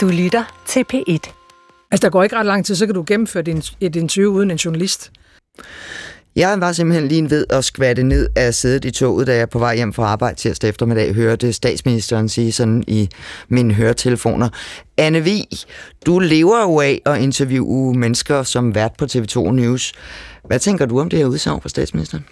Du lytter til P1. Altså, der går ikke ret lang tid, så kan du gennemføre din, et interview uden en journalist. Jeg var simpelthen lige ved at skvatte ned af sædet i toget, da jeg på vej hjem fra arbejde tirsdag eftermiddag hørte statsministeren sige sådan i mine høretelefoner. Anne Vi, du lever jo af at interviewe mennesker som vært på TV2 News. Hvad tænker du om det her udsagn fra statsministeren?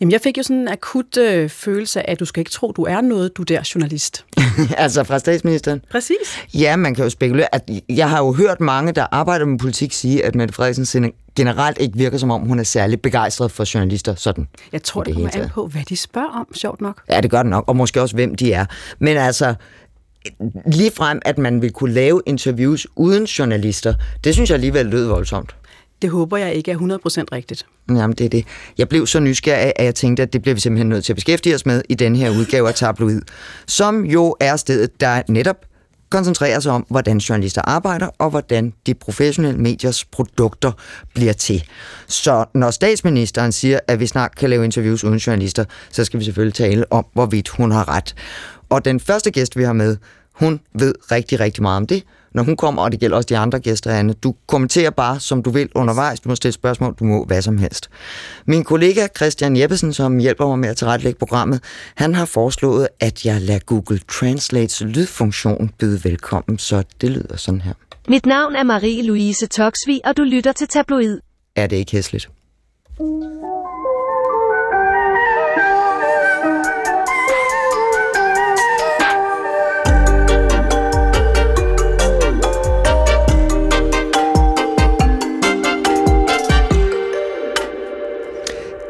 Jamen, jeg fik jo sådan en akut øh, følelse af, at du skal ikke tro, du er noget, du der journalist. altså fra statsministeren? Præcis. Ja, man kan jo spekulere. At jeg har jo hørt mange, der arbejder med politik, sige, at Mette Frederiksen generelt ikke virker, som om hun er særlig begejstret for journalister. Sådan, jeg tror, det, det kommer an på, hvad de spørger om, sjovt nok. Ja, det gør det nok, og måske også, hvem de er. Men altså, lige frem, at man vil kunne lave interviews uden journalister, det synes jeg alligevel lød voldsomt. Det håber jeg ikke er 100% rigtigt. Jamen, det er det. Jeg blev så nysgerrig af, at jeg tænkte, at det bliver vi simpelthen nødt til at beskæftige os med i den her udgave af Tabloid, som jo er stedet, der netop koncentrerer sig om, hvordan journalister arbejder, og hvordan de professionelle mediers produkter bliver til. Så når statsministeren siger, at vi snart kan lave interviews uden journalister, så skal vi selvfølgelig tale om, hvorvidt hun har ret. Og den første gæst, vi har med, hun ved rigtig, rigtig meget om det, når hun kommer, og det gælder også de andre gæster, Anne, du kommenterer bare, som du vil undervejs. Du må stille spørgsmål, du må hvad som helst. Min kollega Christian Jeppesen, som hjælper mig med at tilrettelægge programmet, han har foreslået, at jeg lader Google Translates lydfunktion byde velkommen, så det lyder sådan her. Mit navn er Marie-Louise Toksvi, og du lytter til Tabloid. Er det ikke hæsligt?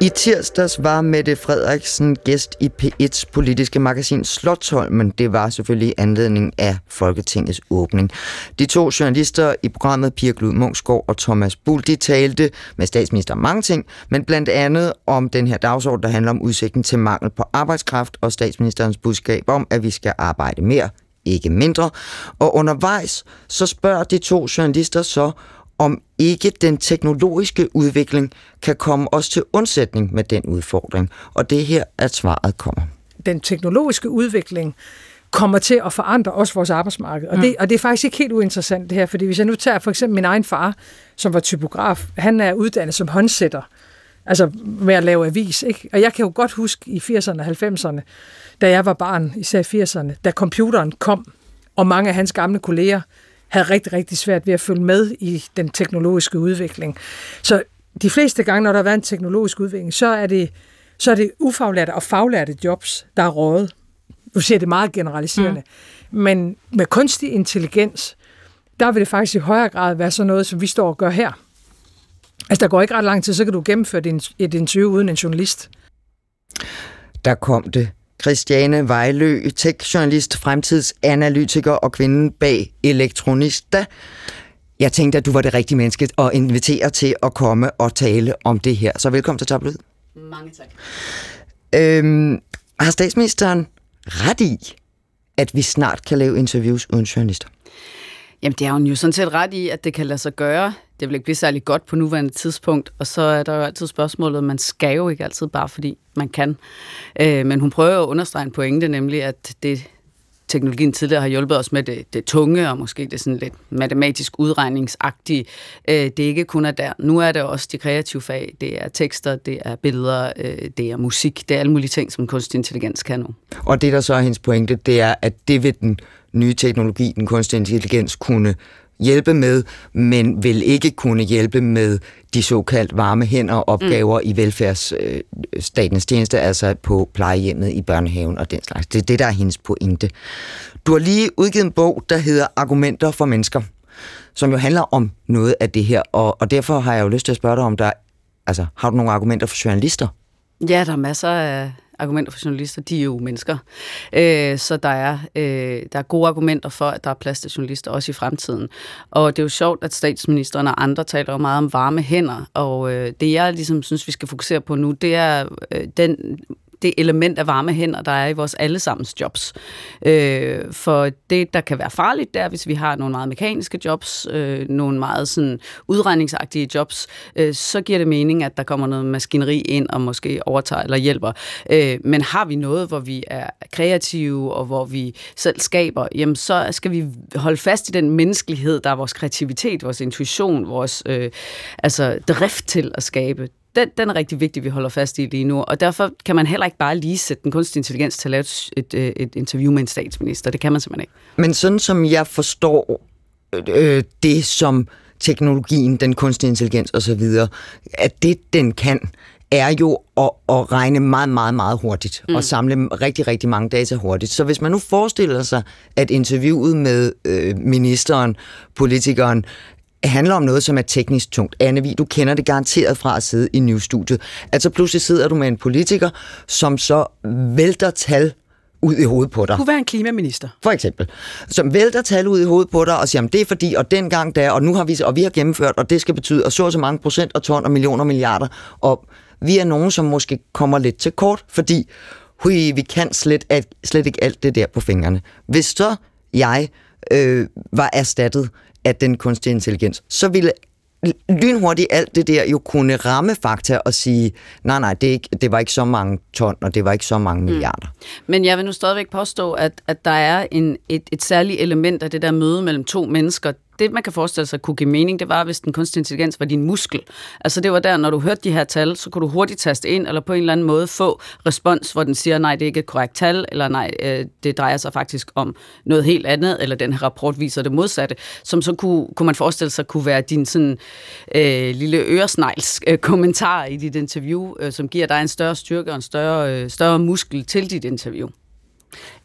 I tirsdags var Mette Frederiksen gæst i P1's politiske magasin Slottholmen. Det var selvfølgelig anledning af Folketingets åbning. De to journalister i programmet, Pia Glud Mungsgaard og Thomas Bull, de talte med statsminister om mange ting, men blandt andet om den her dagsorden, der handler om udsigten til mangel på arbejdskraft og statsministerens budskab om, at vi skal arbejde mere, ikke mindre. Og undervejs så spørger de to journalister så, om ikke den teknologiske udvikling kan komme os til undsætning med den udfordring. Og det er her, at svaret kommer. Den teknologiske udvikling kommer til at forandre også vores arbejdsmarked. Og, mm. det, og det er faktisk ikke helt uinteressant det her, fordi hvis jeg nu tager for eksempel min egen far, som var typograf, han er uddannet som håndsætter, altså med at lave avis. Ikke? Og jeg kan jo godt huske i 80'erne og 90'erne, da jeg var barn, især i 80'erne, da computeren kom, og mange af hans gamle kolleger havde rigtig, rigtig svært ved at følge med i den teknologiske udvikling. Så de fleste gange, når der har været en teknologisk udvikling, så er det, så er det ufaglærte og faglærte jobs, der er rådet. Nu siger det meget generaliserende. Mm. Men med kunstig intelligens, der vil det faktisk i højere grad være sådan noget, som vi står og gør her. Altså, der går ikke ret lang tid, så kan du gennemføre et interview uden en journalist. Der kom det Christiane Vejlø, tech-journalist, fremtidsanalytiker og kvinden bag Elektronista. Jeg tænkte, at du var det rigtige menneske at invitere til at komme og tale om det her. Så velkommen til Tablet. Mange tak. Øhm, har statsministeren ret i, at vi snart kan lave interviews uden journalister? Jamen, det er hun jo sådan set ret i, at det kan lade sig gøre. Det vil ikke blive særlig godt på nuværende tidspunkt, og så er der jo altid spørgsmålet, man skal jo ikke altid bare fordi man kan. Øh, men hun prøver at understrege en pointe, nemlig at det teknologien tidligere har hjulpet os med det, det tunge og måske det sådan lidt matematisk udregningsagtige. Øh, det ikke kun er der. Nu er det også de kreative fag. Det er tekster, det er billeder, øh, det er musik. Det er alle mulige ting, som kunstig intelligens kan nu. Og det, der så er hendes pointe, det er, at det vil den nye teknologi, den kunstig intelligens, kunne hjælpe med, men vil ikke kunne hjælpe med de såkaldt varme hænder opgaver mm. i velfærdsstatens tjeneste, altså på plejehjemmet i børnehaven og den slags. Det er det, der er hendes pointe. Du har lige udgivet en bog, der hedder Argumenter for mennesker, som jo handler om noget af det her, og, og derfor har jeg jo lyst til at spørge dig om, der, altså, har du nogle argumenter for journalister? Ja, der er masser af argumenter for journalister, de er jo mennesker. Øh, så der er, øh, der er gode argumenter for, at der er plads til journalister også i fremtiden. Og det er jo sjovt, at statsministeren og andre taler jo meget om varme hænder, og øh, det jeg ligesom synes, vi skal fokusere på nu, det er øh, den det element af varme hænder, der er i vores allesammens jobs. Øh, for det, der kan være farligt, der hvis vi har nogle meget mekaniske jobs, øh, nogle meget sådan udregningsagtige jobs, øh, så giver det mening, at der kommer noget maskineri ind og måske overtager eller hjælper. Øh, men har vi noget, hvor vi er kreative og hvor vi selv skaber, jamen så skal vi holde fast i den menneskelighed, der er vores kreativitet, vores intuition, vores øh, altså drift til at skabe den, den er rigtig vigtig, vi holder fast i lige nu. Og derfor kan man heller ikke bare lige sætte den kunstige intelligens til at lave et, et, øh, et interview med en statsminister. Det kan man simpelthen ikke. Men sådan som jeg forstår øh, det, som teknologien, den kunstige intelligens osv., at det, den kan, er jo at, at regne meget, meget, meget hurtigt mm. og samle rigtig, rigtig mange data hurtigt. Så hvis man nu forestiller sig, at interviewet med øh, ministeren, politikeren, handler om noget, som er teknisk tungt. Annevi, du kender det garanteret fra at sidde i newstudiet. Altså pludselig sidder du med en politiker, som så vælter tal ud i hovedet på dig. Kunne være en klimaminister. For eksempel. Som vælter tal ud i hovedet på dig og siger, det er fordi, og dengang der, og nu har vi, og vi har gennemført, og det skal betyde, og så og så mange procent og ton og millioner og milliarder. Og vi er nogen, som måske kommer lidt til kort, fordi hui, vi kan slet, slet ikke alt det der på fingrene. Hvis så jeg øh, var erstattet af den kunstige intelligens, så ville lynhurtigt alt det der jo kunne ramme fakta og sige, nej, nej, det, ikke, det var ikke så mange ton, og det var ikke så mange mm. milliarder. Mm. Men jeg vil nu stadigvæk påstå, at, at der er en, et, et særligt element af det der møde mellem to mennesker, det, man kan forestille sig kunne give mening, det var, hvis den kunstige intelligens var din muskel. Altså det var der, når du hørte de her tal, så kunne du hurtigt taste ind, eller på en eller anden måde få respons, hvor den siger, nej, det er ikke et korrekt tal, eller nej, øh, det drejer sig faktisk om noget helt andet, eller den her rapport viser det modsatte, som så kunne, kunne man forestille sig kunne være din sådan øh, lille øresnegls øh, kommentar i dit interview, øh, som giver dig en større styrke og en større, øh, større muskel til dit interview.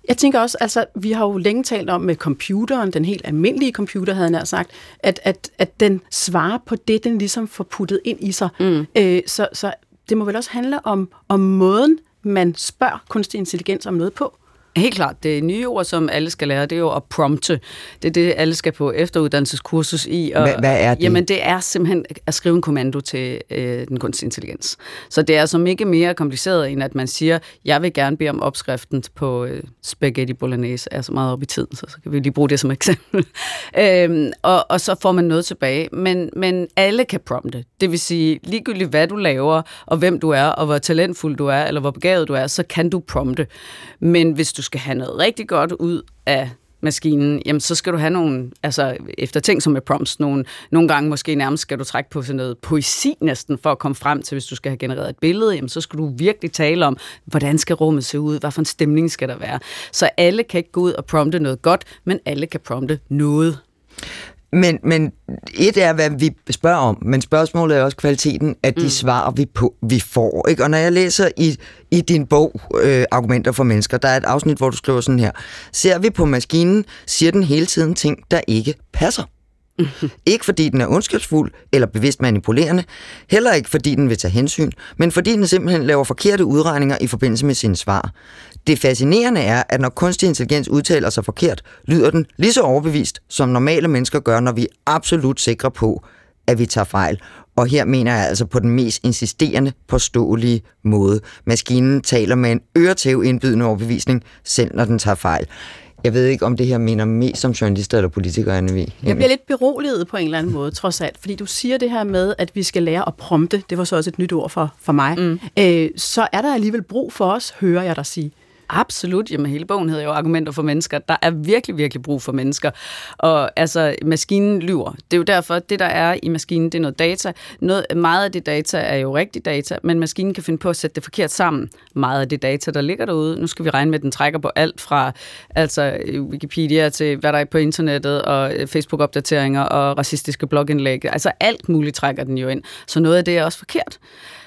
Jeg tænker også, altså, vi har jo længe talt om med computeren, den helt almindelige computer, havde jeg sagt, at, at, at den svarer på det, den ligesom får puttet ind i sig. Mm. Øh, så, så det må vel også handle om, om måden, man spørger kunstig intelligens om noget på. Helt klart. Det nye ord, som alle skal lære, det er jo at prompte. Det er det, alle skal på efteruddannelseskursus i. Og, hvad, hvad er det? Jamen, det er simpelthen at skrive en kommando til øh, den kunstige intelligens. Så det er som ikke mere kompliceret, end at man siger, jeg vil gerne bede om opskriften på øh, spaghetti bolognese. Er så meget op i tiden, så, så kan vi lige bruge det som eksempel. øhm, og, og så får man noget tilbage. Men, men alle kan prompte. Det vil sige, ligegyldigt hvad du laver, og hvem du er, og hvor talentfuld du er, eller hvor begavet du er, så kan du prompte. Men hvis du skal have noget rigtig godt ud af maskinen, jamen så skal du have nogle, altså efter ting som med prompts, nogle, nogle gange måske nærmest skal du trække på sådan noget poesi næsten for at komme frem til, hvis du skal have genereret et billede, jamen så skal du virkelig tale om, hvordan skal rummet se ud, hvad for en stemning skal der være. Så alle kan ikke gå ud og prompte noget godt, men alle kan prompte noget. Men, men et er, hvad vi spørger om, men spørgsmålet er også kvaliteten af de mm. svar, vi, på, vi får. Ikke? Og når jeg læser i, i din bog, øh, Argumenter for Mennesker, der er et afsnit, hvor du skriver sådan her. Ser vi på maskinen, siger den hele tiden ting, der ikke passer. Mm-hmm. Ikke fordi den er ondskabsfuld eller bevidst manipulerende, heller ikke fordi den vil tage hensyn, men fordi den simpelthen laver forkerte udregninger i forbindelse med sine svar. Det fascinerende er, at når kunstig intelligens udtaler sig forkert, lyder den lige så overbevist, som normale mennesker gør, når vi er absolut sikre på, at vi tager fejl. Og her mener jeg altså på den mest insisterende, påståelige måde. Maskinen taler med en øretæv indbydende overbevisning, selv når den tager fejl. Jeg ved ikke, om det her mener mest som journalister eller politikere, Anne Jeg bliver lidt beroliget på en eller anden måde, trods alt. Fordi du siger det her med, at vi skal lære at prompte. Det var så også et nyt ord for, for mig. Mm. Øh, så er der alligevel brug for os, hører jeg dig sige. Absolut. Jamen, hele bogen hedder jo Argumenter for mennesker. Der er virkelig, virkelig brug for mennesker. Og altså, maskinen lyver. Det er jo derfor, at det, der er i maskinen, det er noget data. Noget, meget af det data er jo rigtig data, men maskinen kan finde på at sætte det forkert sammen. Meget af det data, der ligger derude, nu skal vi regne med, at den trækker på alt fra altså, Wikipedia til, hvad der er på internettet, og øh, Facebook-opdateringer og racistiske blogindlæg. Altså alt muligt trækker den jo ind. Så noget af det er også forkert.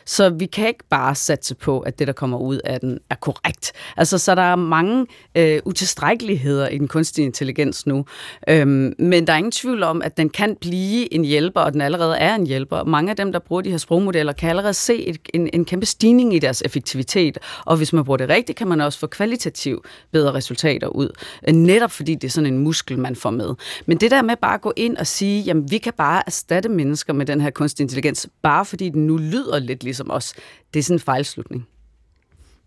Så vi kan ikke bare satse på, at det, der kommer ud af den, er korrekt. Altså, så der er mange øh, utilstrækkeligheder i den kunstige intelligens nu. Øhm, men der er ingen tvivl om, at den kan blive en hjælper, og den allerede er en hjælper. Mange af dem, der bruger de her sprogmodeller, kan allerede se et, en, en kæmpe stigning i deres effektivitet. Og hvis man bruger det rigtigt, kan man også få kvalitativt bedre resultater ud. Øh, netop fordi det er sådan en muskel, man får med. Men det der med bare at gå ind og sige, jamen vi kan bare erstatte mennesker med den her kunstig intelligens, bare fordi den nu lyder lidt ligesom ligesom os. Det er sådan en fejlslutning.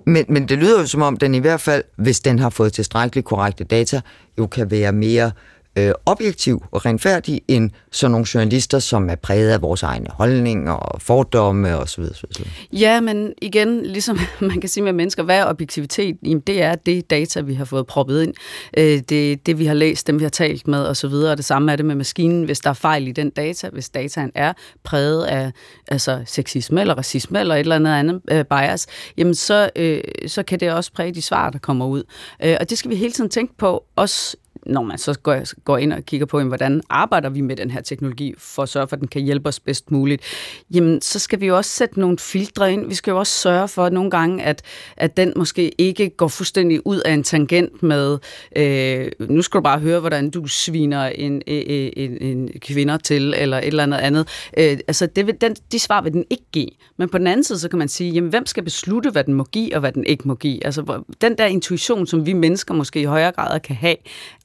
Men, men det lyder jo som om, den i hvert fald, hvis den har fået tilstrækkeligt korrekte data, jo kan være mere øh, Øh, objektiv og renfærdig end sådan nogle journalister, som er præget af vores egne holdninger og fordomme osv. osv. Ja, men igen, ligesom man kan sige med mennesker, hvad er objektivitet? Jamen, det er det data, vi har fået proppet ind. Øh, det det, vi har læst, dem vi har talt med osv. Og det samme er det med maskinen. Hvis der er fejl i den data, hvis dataen er præget af altså, sexisme eller racisme eller et eller andet andet øh, bias, jamen så, øh, så kan det også præge de svar, der kommer ud. Øh, og det skal vi hele tiden tænke på, også når man så går, går ind og kigger på, jamen, hvordan arbejder vi med den her teknologi, for at sørge for, at den kan hjælpe os bedst muligt, jamen så skal vi jo også sætte nogle filtre ind. Vi skal jo også sørge for nogle gange, at, at den måske ikke går fuldstændig ud af en tangent med, øh, nu skal du bare høre, hvordan du sviner en, en, en, en kvinder til, eller et eller andet andet. Øh, altså det vil, den, de svar vil den ikke give. Men på den anden side, så kan man sige, jamen hvem skal beslutte, hvad den må give, og hvad den ikke må give? Altså den der intuition, som vi mennesker måske i højere grad kan have,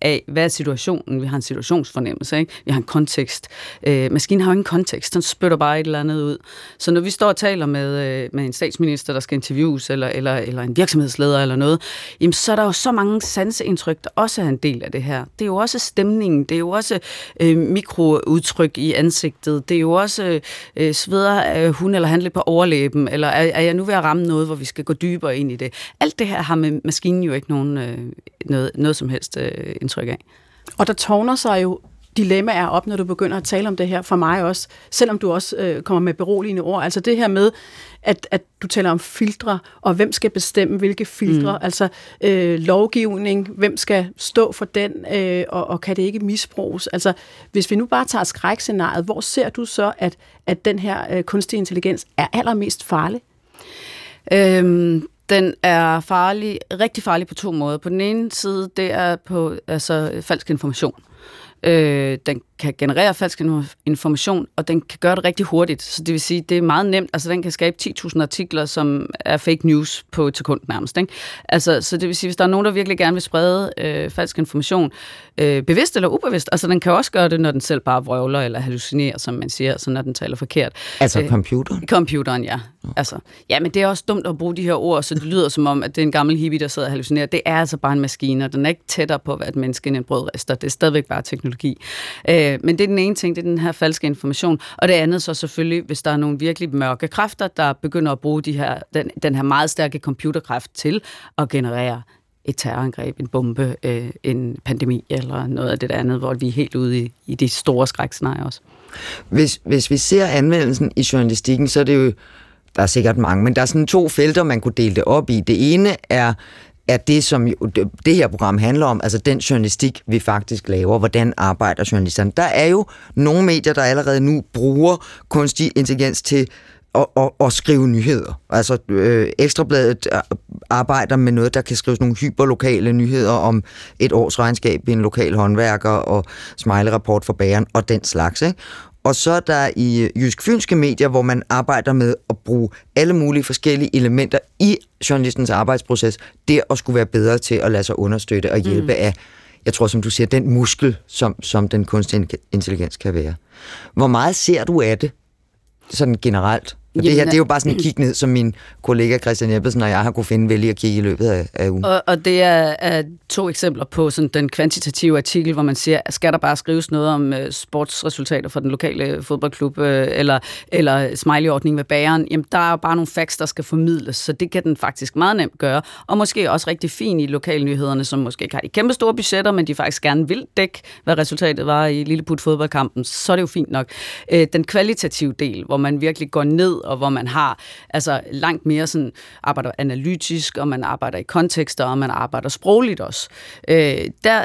af, hvad er situationen? Vi har en situationsfornemmelse, ikke? Vi har en kontekst. Øh, maskinen har jo ingen kontekst, den spytter bare et eller andet ud. Så når vi står og taler med, øh, med en statsminister, der skal interviews, eller, eller, eller en virksomhedsleder eller noget, jamen, så er der jo så mange sanseindtryk, der også er en del af det her. Det er jo også stemningen, det er jo også øh, mikroudtryk i ansigtet, det er jo også øh, sveder øh, hun eller han lidt på overlæben, eller er, er jeg nu ved at ramme noget, hvor vi skal gå dybere ind i det. Alt det her har med maskinen jo ikke nogen, øh, noget, noget som helst øh, indtryk af. Og der tårner sig jo dilemmaer op, når du begynder at tale om det her, for mig også, selvom du også øh, kommer med beroligende ord. Altså det her med, at, at du taler om filtre, og hvem skal bestemme hvilke filtre, mm. altså øh, lovgivning, hvem skal stå for den, øh, og, og kan det ikke misbruges? Altså hvis vi nu bare tager skrækscenariet, hvor ser du så, at, at den her øh, kunstig intelligens er allermest farlig? Øhm, den er farlig, rigtig farlig på to måder. På den ene side, det er på altså, falsk information. Øh, den kan generere falsk information, og den kan gøre det rigtig hurtigt. Så det vil sige, det er meget nemt. Altså, den kan skabe 10.000 artikler, som er fake news på et sekund nærmest. Ikke? Altså, så det vil sige, hvis der er nogen, der virkelig gerne vil sprede øh, falsk information, øh, bevidst eller ubevidst, altså den kan også gøre det, når den selv bare vrøvler eller hallucinerer, som man siger, så når den taler forkert. Altså øh, computeren? Computeren, ja. Altså, ja, men det er også dumt at bruge de her ord, så det lyder som om, at det er en gammel hippie, der sidder og hallucinerer. Det er altså bare en maskine, og den er ikke tættere på at være et menneske end en brødrester. Det er stadigvæk bare teknologi. Øh, Øh, men det er den ene ting, det er den her falske information. Og det andet så selvfølgelig, hvis der er nogle virkelig mørke kræfter, der begynder at bruge de her, den, den her meget stærke computerkraft til at generere et terrorangreb, en bombe, øh, en pandemi eller noget af det der andet, hvor vi er helt ude i, i de store skrækscenarier også. Hvis, hvis vi ser anvendelsen i journalistikken, så er det jo, der er sikkert mange, men der er sådan to felter, man kunne dele det op i. Det ene er er det, som det her program handler om, altså den journalistik, vi faktisk laver, hvordan arbejder journalisterne. Der er jo nogle medier, der allerede nu bruger kunstig intelligens til at, at, at skrive nyheder. Altså øh, Ekstrabladet øh, arbejder med noget, der kan skrives nogle hyperlokale nyheder om et års regnskab i en lokal håndværker og smiley-rapport for bageren og den slags. Ikke? Og så er der i jysk-fynske medier, hvor man arbejder med at bruge alle mulige forskellige elementer i journalistens arbejdsproces, det at skulle være bedre til at lade sig understøtte og hjælpe mm. af, jeg tror som du siger, den muskel, som, som den kunstige intelligens kan være. Hvor meget ser du af det, sådan generelt? Og det her, det er jo bare sådan en kig ned, som min kollega Christian Jeppesen og jeg har kunne finde vælge at kigge i løbet af, af ugen. Og, og det er, er to eksempler på sådan den kvantitative artikel, hvor man siger, skal der bare skrives noget om uh, sportsresultater for den lokale fodboldklub, uh, eller, eller smiley-ordning med bageren, jamen der er jo bare nogle facts, der skal formidles, så det kan den faktisk meget nemt gøre. Og måske også rigtig fint i lokalnyhederne, som måske ikke har de kæmpe store budgetter, men de faktisk gerne vil dække, hvad resultatet var i Lilleput fodboldkampen, så er det jo fint nok. Uh, den kvalitative del, hvor man virkelig går ned og hvor man har altså langt mere sådan, arbejder analytisk, og man arbejder i kontekster, og man arbejder sprogligt også. Øh, der,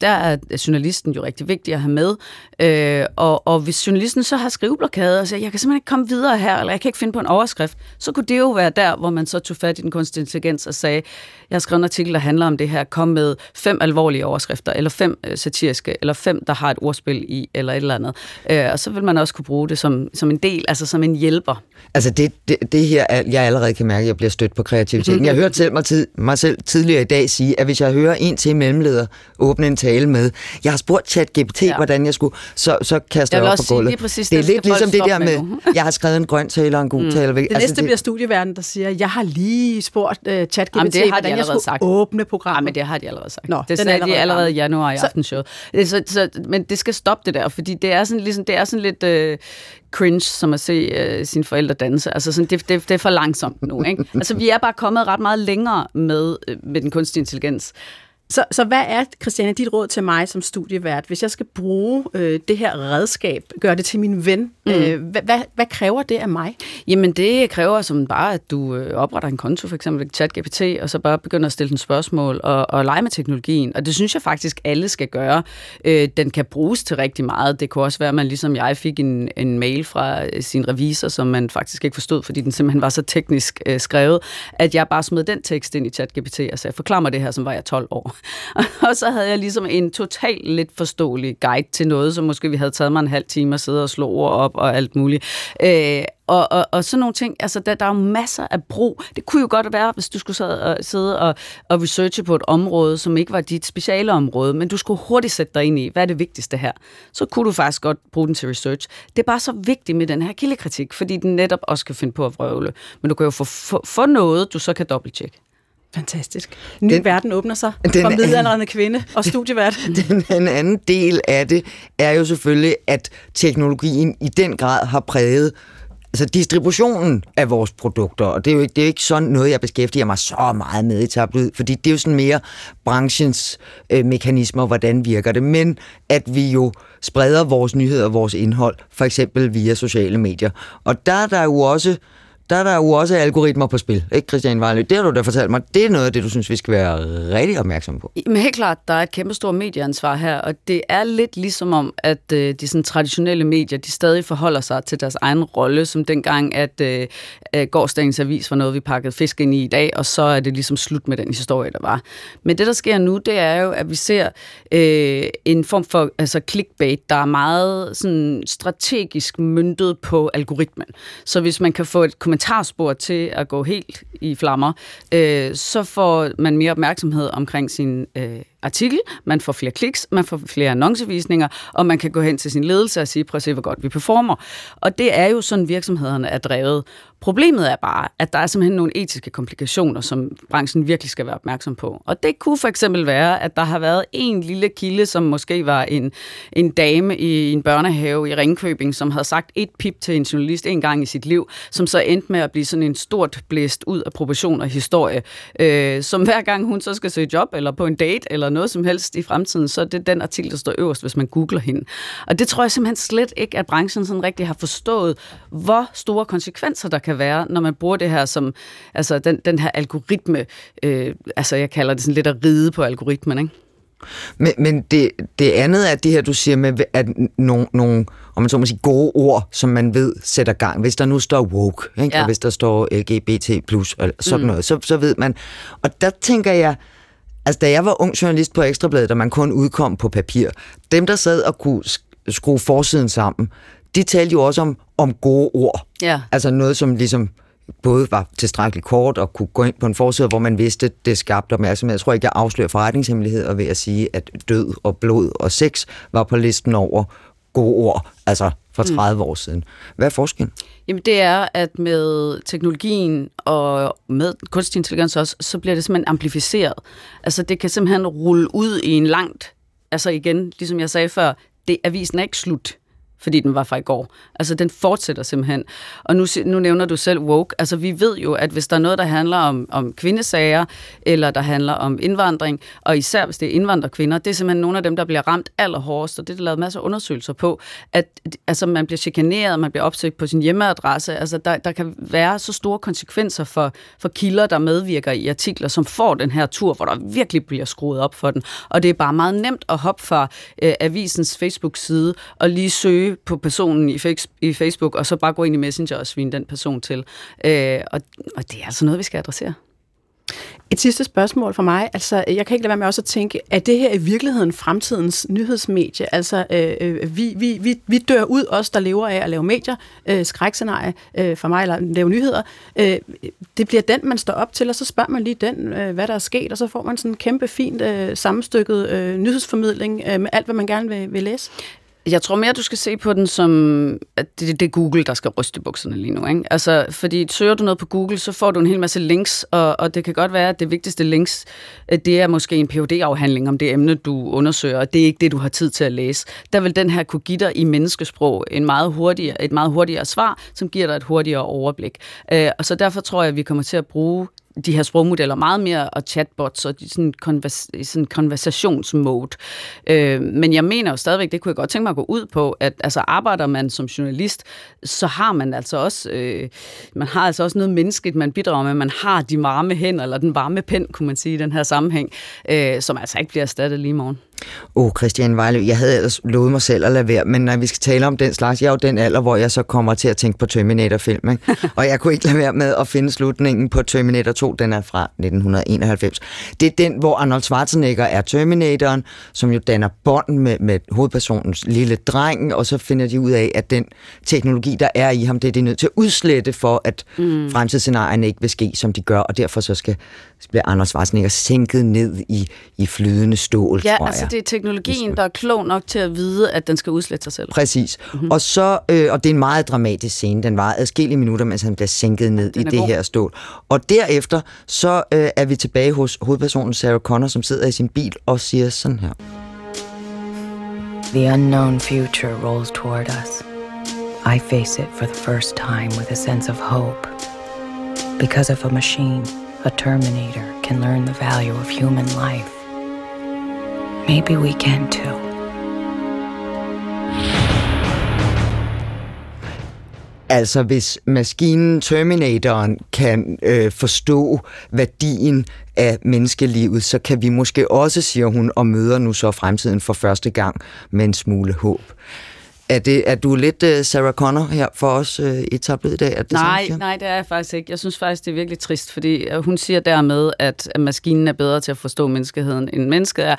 der er journalisten jo rigtig vigtig at have med, øh, og, og hvis journalisten så har skriveblokade og siger, jeg kan simpelthen ikke komme videre her, eller jeg kan ikke finde på en overskrift, så kunne det jo være der, hvor man så tog fat i den kunstige intelligens og sagde, jeg har skrevet en artikel, der handler om det her, kom med fem alvorlige overskrifter, eller fem øh, satiriske, eller fem, der har et ordspil i, eller et eller andet. Øh, og så vil man også kunne bruge det som, som en del, altså som en hjælper Altså det, det, det her, er- jeg allerede kan mærke, at jeg bliver stødt på kreativiteten. Jeg hørte selv mig, tid, mig selv tidligere i dag sige, at hvis jeg hører en til mellemleder åbne en tale med, jeg har spurgt ChatGPT, ja. Ja. hvordan jeg skulle, så, så kaster Jeg jeg, op på gulvet. lige præcis, det er det lidt ligesom det der med, med jeg har skrevet en grøn tale og en gul tale. Det næste bliver studieverden, der siger, jeg har lige spurgt uh, det har de hvordan jeg skulle sagt. åbne Ja, programmet. men det har de allerede sagt. Nå, det sagde allerede de allerede i januar i aftenshowet. Så, så, så, men det skal stoppe det der, fordi det er sådan, ligesom, det er sådan lidt øh, cringe, som at se øh, sine forældre danse. Altså sådan, det, det, det er for langsomt nu. Ikke? Altså, vi er bare kommet ret meget længere med, øh, med den kunstige intelligens. Så, så hvad er, Christiane, dit råd til mig som studievært? Hvis jeg skal bruge øh, det her redskab, gøre det til min ven, mm. øh, hvad, hvad, hvad kræver det af mig? Jamen, det kræver som bare, at du øh, opretter en konto, for eksempel ChatGPT, og så bare begynder at stille den spørgsmål og, og lege med teknologien. Og det synes jeg faktisk, alle skal gøre. Øh, den kan bruges til rigtig meget. Det kunne også være, at man ligesom jeg fik en, en mail fra øh, sin revisor, som man faktisk ikke forstod, fordi den simpelthen var så teknisk øh, skrevet, at jeg bare smed den tekst ind i ChatGPT og sagde, forklar mig det her, som var jeg 12 år. og så havde jeg ligesom en totalt lidt forståelig guide til noget, som måske vi havde taget mig en halv time at sidde og slå ord op og alt muligt. Øh, og, og, og sådan nogle ting, altså der, der er jo masser af brug. Det kunne jo godt være, hvis du skulle sidde og, sidde og, og researche på et område, som ikke var dit speciale område, men du skulle hurtigt sætte dig ind i, hvad er det vigtigste her? Så kunne du faktisk godt bruge den til research. Det er bare så vigtigt med den her kildekritik, fordi den netop også kan finde på at vrøvle. Men du kan jo få, få, få noget, du så kan dobbelttjekke. Fantastisk. Ny den, Den- verden åbner sig den for midaldrende kvinde og studievært. Den, den anden del af det er jo selvfølgelig, at teknologien i den grad har præget altså distributionen af vores produkter, og det er jo ikke, det er jo ikke sådan noget, jeg beskæftiger mig så meget med i tabloid, fordi det er jo sådan mere branchens øh, mekanismer, hvordan virker det, men at vi jo spreder vores nyheder og vores indhold, for eksempel via sociale medier. Og der er der jo også der er der jo også algoritmer på spil, ikke Christian Vejlø? Det har du da fortalt mig. Det er noget af det, du synes, vi skal være rigtig opmærksomme på. Men helt klart, der er et kæmpe stort medieansvar her, og det er lidt ligesom om, at øh, de sådan, traditionelle medier, de stadig forholder sig til deres egen rolle, som dengang, at øh, gårdsdagens avis var noget, vi pakkede fisk ind i i dag, og så er det ligesom slut med den historie, der var. Men det, der sker nu, det er jo, at vi ser øh, en form for altså clickbait, der er meget sådan, strategisk myntet på algoritmen. Så hvis man kan få et kommentarspor til at gå helt i flammer, øh, så får man mere opmærksomhed omkring sin øh, artikel, man får flere kliks, man får flere annoncevisninger, og man kan gå hen til sin ledelse og sige, prøv at se, hvor godt vi performer. Og det er jo sådan, virksomhederne er drevet. Problemet er bare, at der er simpelthen nogle etiske komplikationer, som branchen virkelig skal være opmærksom på. Og det kunne for eksempel være, at der har været en lille kilde, som måske var en, en dame i en børnehave i Ringkøbing, som havde sagt et pip til en journalist en gang i sit liv, som så endte med at blive sådan en stort blæst ud af proportion og historie, øh, som hver gang hun så skal søge job, eller på en date, eller noget som helst i fremtiden, så er det den artikel, der står øverst, hvis man googler hende. Og det tror jeg simpelthen slet ikke, at branchen sådan rigtig har forstået, hvor store konsekvenser der kan være, når man bruger det her som, altså den, den her algoritme, øh, altså jeg kalder det sådan lidt at ride på algoritmen, ikke? Men, men det, det andet er det her, du siger med, at nogle, nogle om man så må sige, gode ord, som man ved sætter gang. Hvis der nu står woke, ikke? Ja. og hvis der står LGBT+, eller sådan mm. noget, så, så ved man. Og der tænker jeg, altså da jeg var ung journalist på Ekstrabladet, og man kun udkom på papir, dem der sad og kunne sk- skrue forsiden sammen, de talte jo også om, om gode ord. Ja. Altså noget, som ligesom både var tilstrækkeligt kort og kunne gå ind på en forside, hvor man vidste, det skabte opmærksomhed. Jeg tror ikke, jeg afslører forretningshemmeligheder ved at sige, at død og blod og sex var på listen over gode ord, altså for 30 år siden. Hvad er forskellen? Jamen det er, at med teknologien og med kunstig intelligens også, så bliver det simpelthen amplificeret. Altså det kan simpelthen rulle ud i en langt, altså igen, ligesom jeg sagde før, det, avisen er ikke slut fordi den var fra i går. Altså, den fortsætter simpelthen. Og nu, nu nævner du selv woke. Altså, vi ved jo, at hvis der er noget, der handler om, om kvindesager, eller der handler om indvandring, og især hvis det er indvandrerkvinder, det er simpelthen nogle af dem, der bliver ramt allerhårdest, og det er der lavet masser af undersøgelser på, at altså, man bliver chikaneret, man bliver opsøgt på sin hjemmeadresse. Altså, der, der kan være så store konsekvenser for, for kilder, der medvirker i artikler, som får den her tur, hvor der virkelig bliver skruet op for den. Og det er bare meget nemt at hoppe fra øh, avisens Facebook-side og lige søge på personen i, i Facebook, og så bare gå ind i Messenger og svine den person til. Øh, og, og det er altså noget, vi skal adressere. Et sidste spørgsmål for mig. Altså, jeg kan ikke lade være med også at tænke, at det her i virkeligheden fremtidens nyhedsmedie? Altså, øh, øh, vi, vi, vi, vi dør ud, os der lever af at lave medier, øh, skrækscenarie øh, for mig, eller lave nyheder. Øh, det bliver den, man står op til, og så spørger man lige den, øh, hvad der er sket, og så får man sådan en kæmpe fint øh, sammenstykket øh, nyhedsformidling øh, med alt, hvad man gerne vil, vil læse. Jeg tror mere, du skal se på den som, at det, det er Google, der skal ryste bukserne lige nu. Ikke? Altså, fordi søger du noget på Google, så får du en hel masse links, og, og det kan godt være, at det vigtigste links, øh, det er måske en phd afhandling om det emne, du undersøger, og det er ikke det, du har tid til at læse. Der vil den her kunne give dig i menneskesprog en meget hurtigere, et meget hurtigere svar, som giver dig et hurtigere overblik. Øh, og så derfor tror jeg, at vi kommer til at bruge de her sprogmodeller meget mere, og chatbots, og de sådan, konvers, sådan konversationsmode. Øh, men jeg mener jo stadigvæk, det kunne jeg godt tænke mig at gå ud på, at altså, arbejder man som journalist, så har man altså også, øh, man har altså også noget menneskeligt, man bidrager med. Man har de varme hænder, eller den varme pen, kunne man sige i den her sammenhæng, øh, som altså ikke bliver erstattet lige i morgen. Åh, oh, Christian Vejlø, jeg havde ellers lovet mig selv at lade være, men når vi skal tale om den slags, jeg er jo den alder, hvor jeg så kommer til at tænke på Terminator-film, ikke? og jeg kunne ikke lade være med at finde slutningen på Terminator 2, den er fra 1991. Det er den, hvor Arnold Schwarzenegger er Terminatoren, som jo danner bånd med, med hovedpersonens lille dreng, og så finder de ud af, at den teknologi, der er i ham, det er de nødt til at udslette for, at mm. fremtidsscenarierne ikke vil ske, som de gør, og derfor så skal bliver Arnold Schwarzenegger sænket ned i, i flydende stål, ja, tror altså det er teknologien, der er klog nok til at vide, at den skal udslette sig selv. Præcis. Mm-hmm. Og, så, øh, og det er en meget dramatisk scene. Den var adskillige minutter, mens han bliver sænket ned i det god. her stål. Og derefter, så øh, er vi tilbage hos hovedpersonen Sarah Connor, som sidder i sin bil og siger sådan her. The unknown future rolls toward us. I face it for the first time with a sense of hope. Because of a machine a Terminator can learn the value of human life, maybe we can too. Altså, hvis maskinen Terminatoren kan øh, forstå værdien af menneskelivet, så kan vi måske også, siger hun, og møder nu så fremtiden for første gang med en smule håb. Er, det, er du lidt uh, Sarah Connor her for os uh, i tablet i dag? Er det nej, nej, det er jeg faktisk ikke. Jeg synes faktisk, det er virkelig trist, fordi uh, hun siger dermed, at, at maskinen er bedre til at forstå menneskeheden, end mennesket er.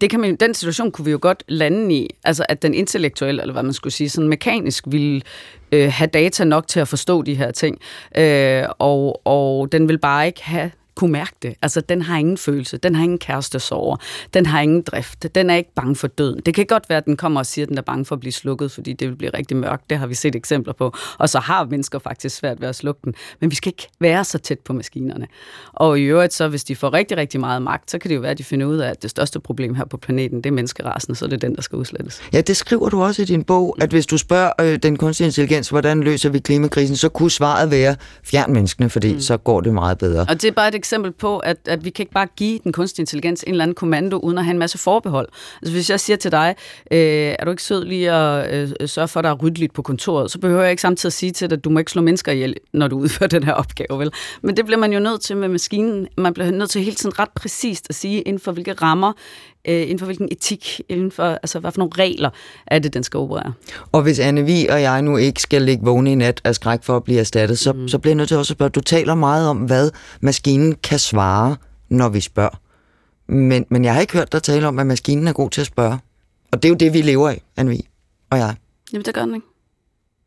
Det kan man, den situation kunne vi jo godt lande i, altså at den intellektuelle, eller hvad man skulle sige, sådan mekanisk ville uh, have data nok til at forstå de her ting, uh, og, og den vil bare ikke have kunne mærke det. Altså, den har ingen følelse, den har ingen kærestesover, den har ingen drift, den er ikke bange for døden. Det kan godt være, at den kommer og siger, at den er bange for at blive slukket, fordi det vil blive rigtig mørkt. Det har vi set eksempler på. Og så har mennesker faktisk svært ved at slukke den. Men vi skal ikke være så tæt på maskinerne. Og i øvrigt, så hvis de får rigtig, rigtig meget magt, så kan det jo være, at de finder ud af, at det største problem her på planeten, det er menneskerasen, så det er den, der skal udslettes. Ja, det skriver du også i din bog, at hvis du spørger øh, den kunstige intelligens, hvordan løser vi klimakrisen, så kunne svaret være fjern menneskene, fordi mm. så går det meget bedre. Og det er bare et eksempel på, at, at vi kan ikke bare give den kunstige intelligens en eller anden kommando, uden at have en masse forbehold. Altså hvis jeg siger til dig, øh, er du ikke sød lige at øh, sørge for, at der er ryddeligt på kontoret, så behøver jeg ikke samtidig at sige til dig, at du må ikke slå mennesker ihjel, når du udfører den her opgave. Vel? Men det bliver man jo nødt til med maskinen. Man bliver nødt til hele tiden ret præcist at sige, inden for hvilke rammer øh, inden for hvilken etik, inden for, altså hvad for nogle regler er det, den skal operere. Og hvis Anne Vi og jeg nu ikke skal ligge vågne i nat af skræk for at blive erstattet, så, mm. så bliver jeg nødt til også at spørge, du taler meget om, hvad maskinen kan svare, når vi spørger. Men, men jeg har ikke hørt dig tale om, at maskinen er god til at spørge. Og det er jo det, vi lever af, Anne Vi og jeg. Jamen, det gør den ikke.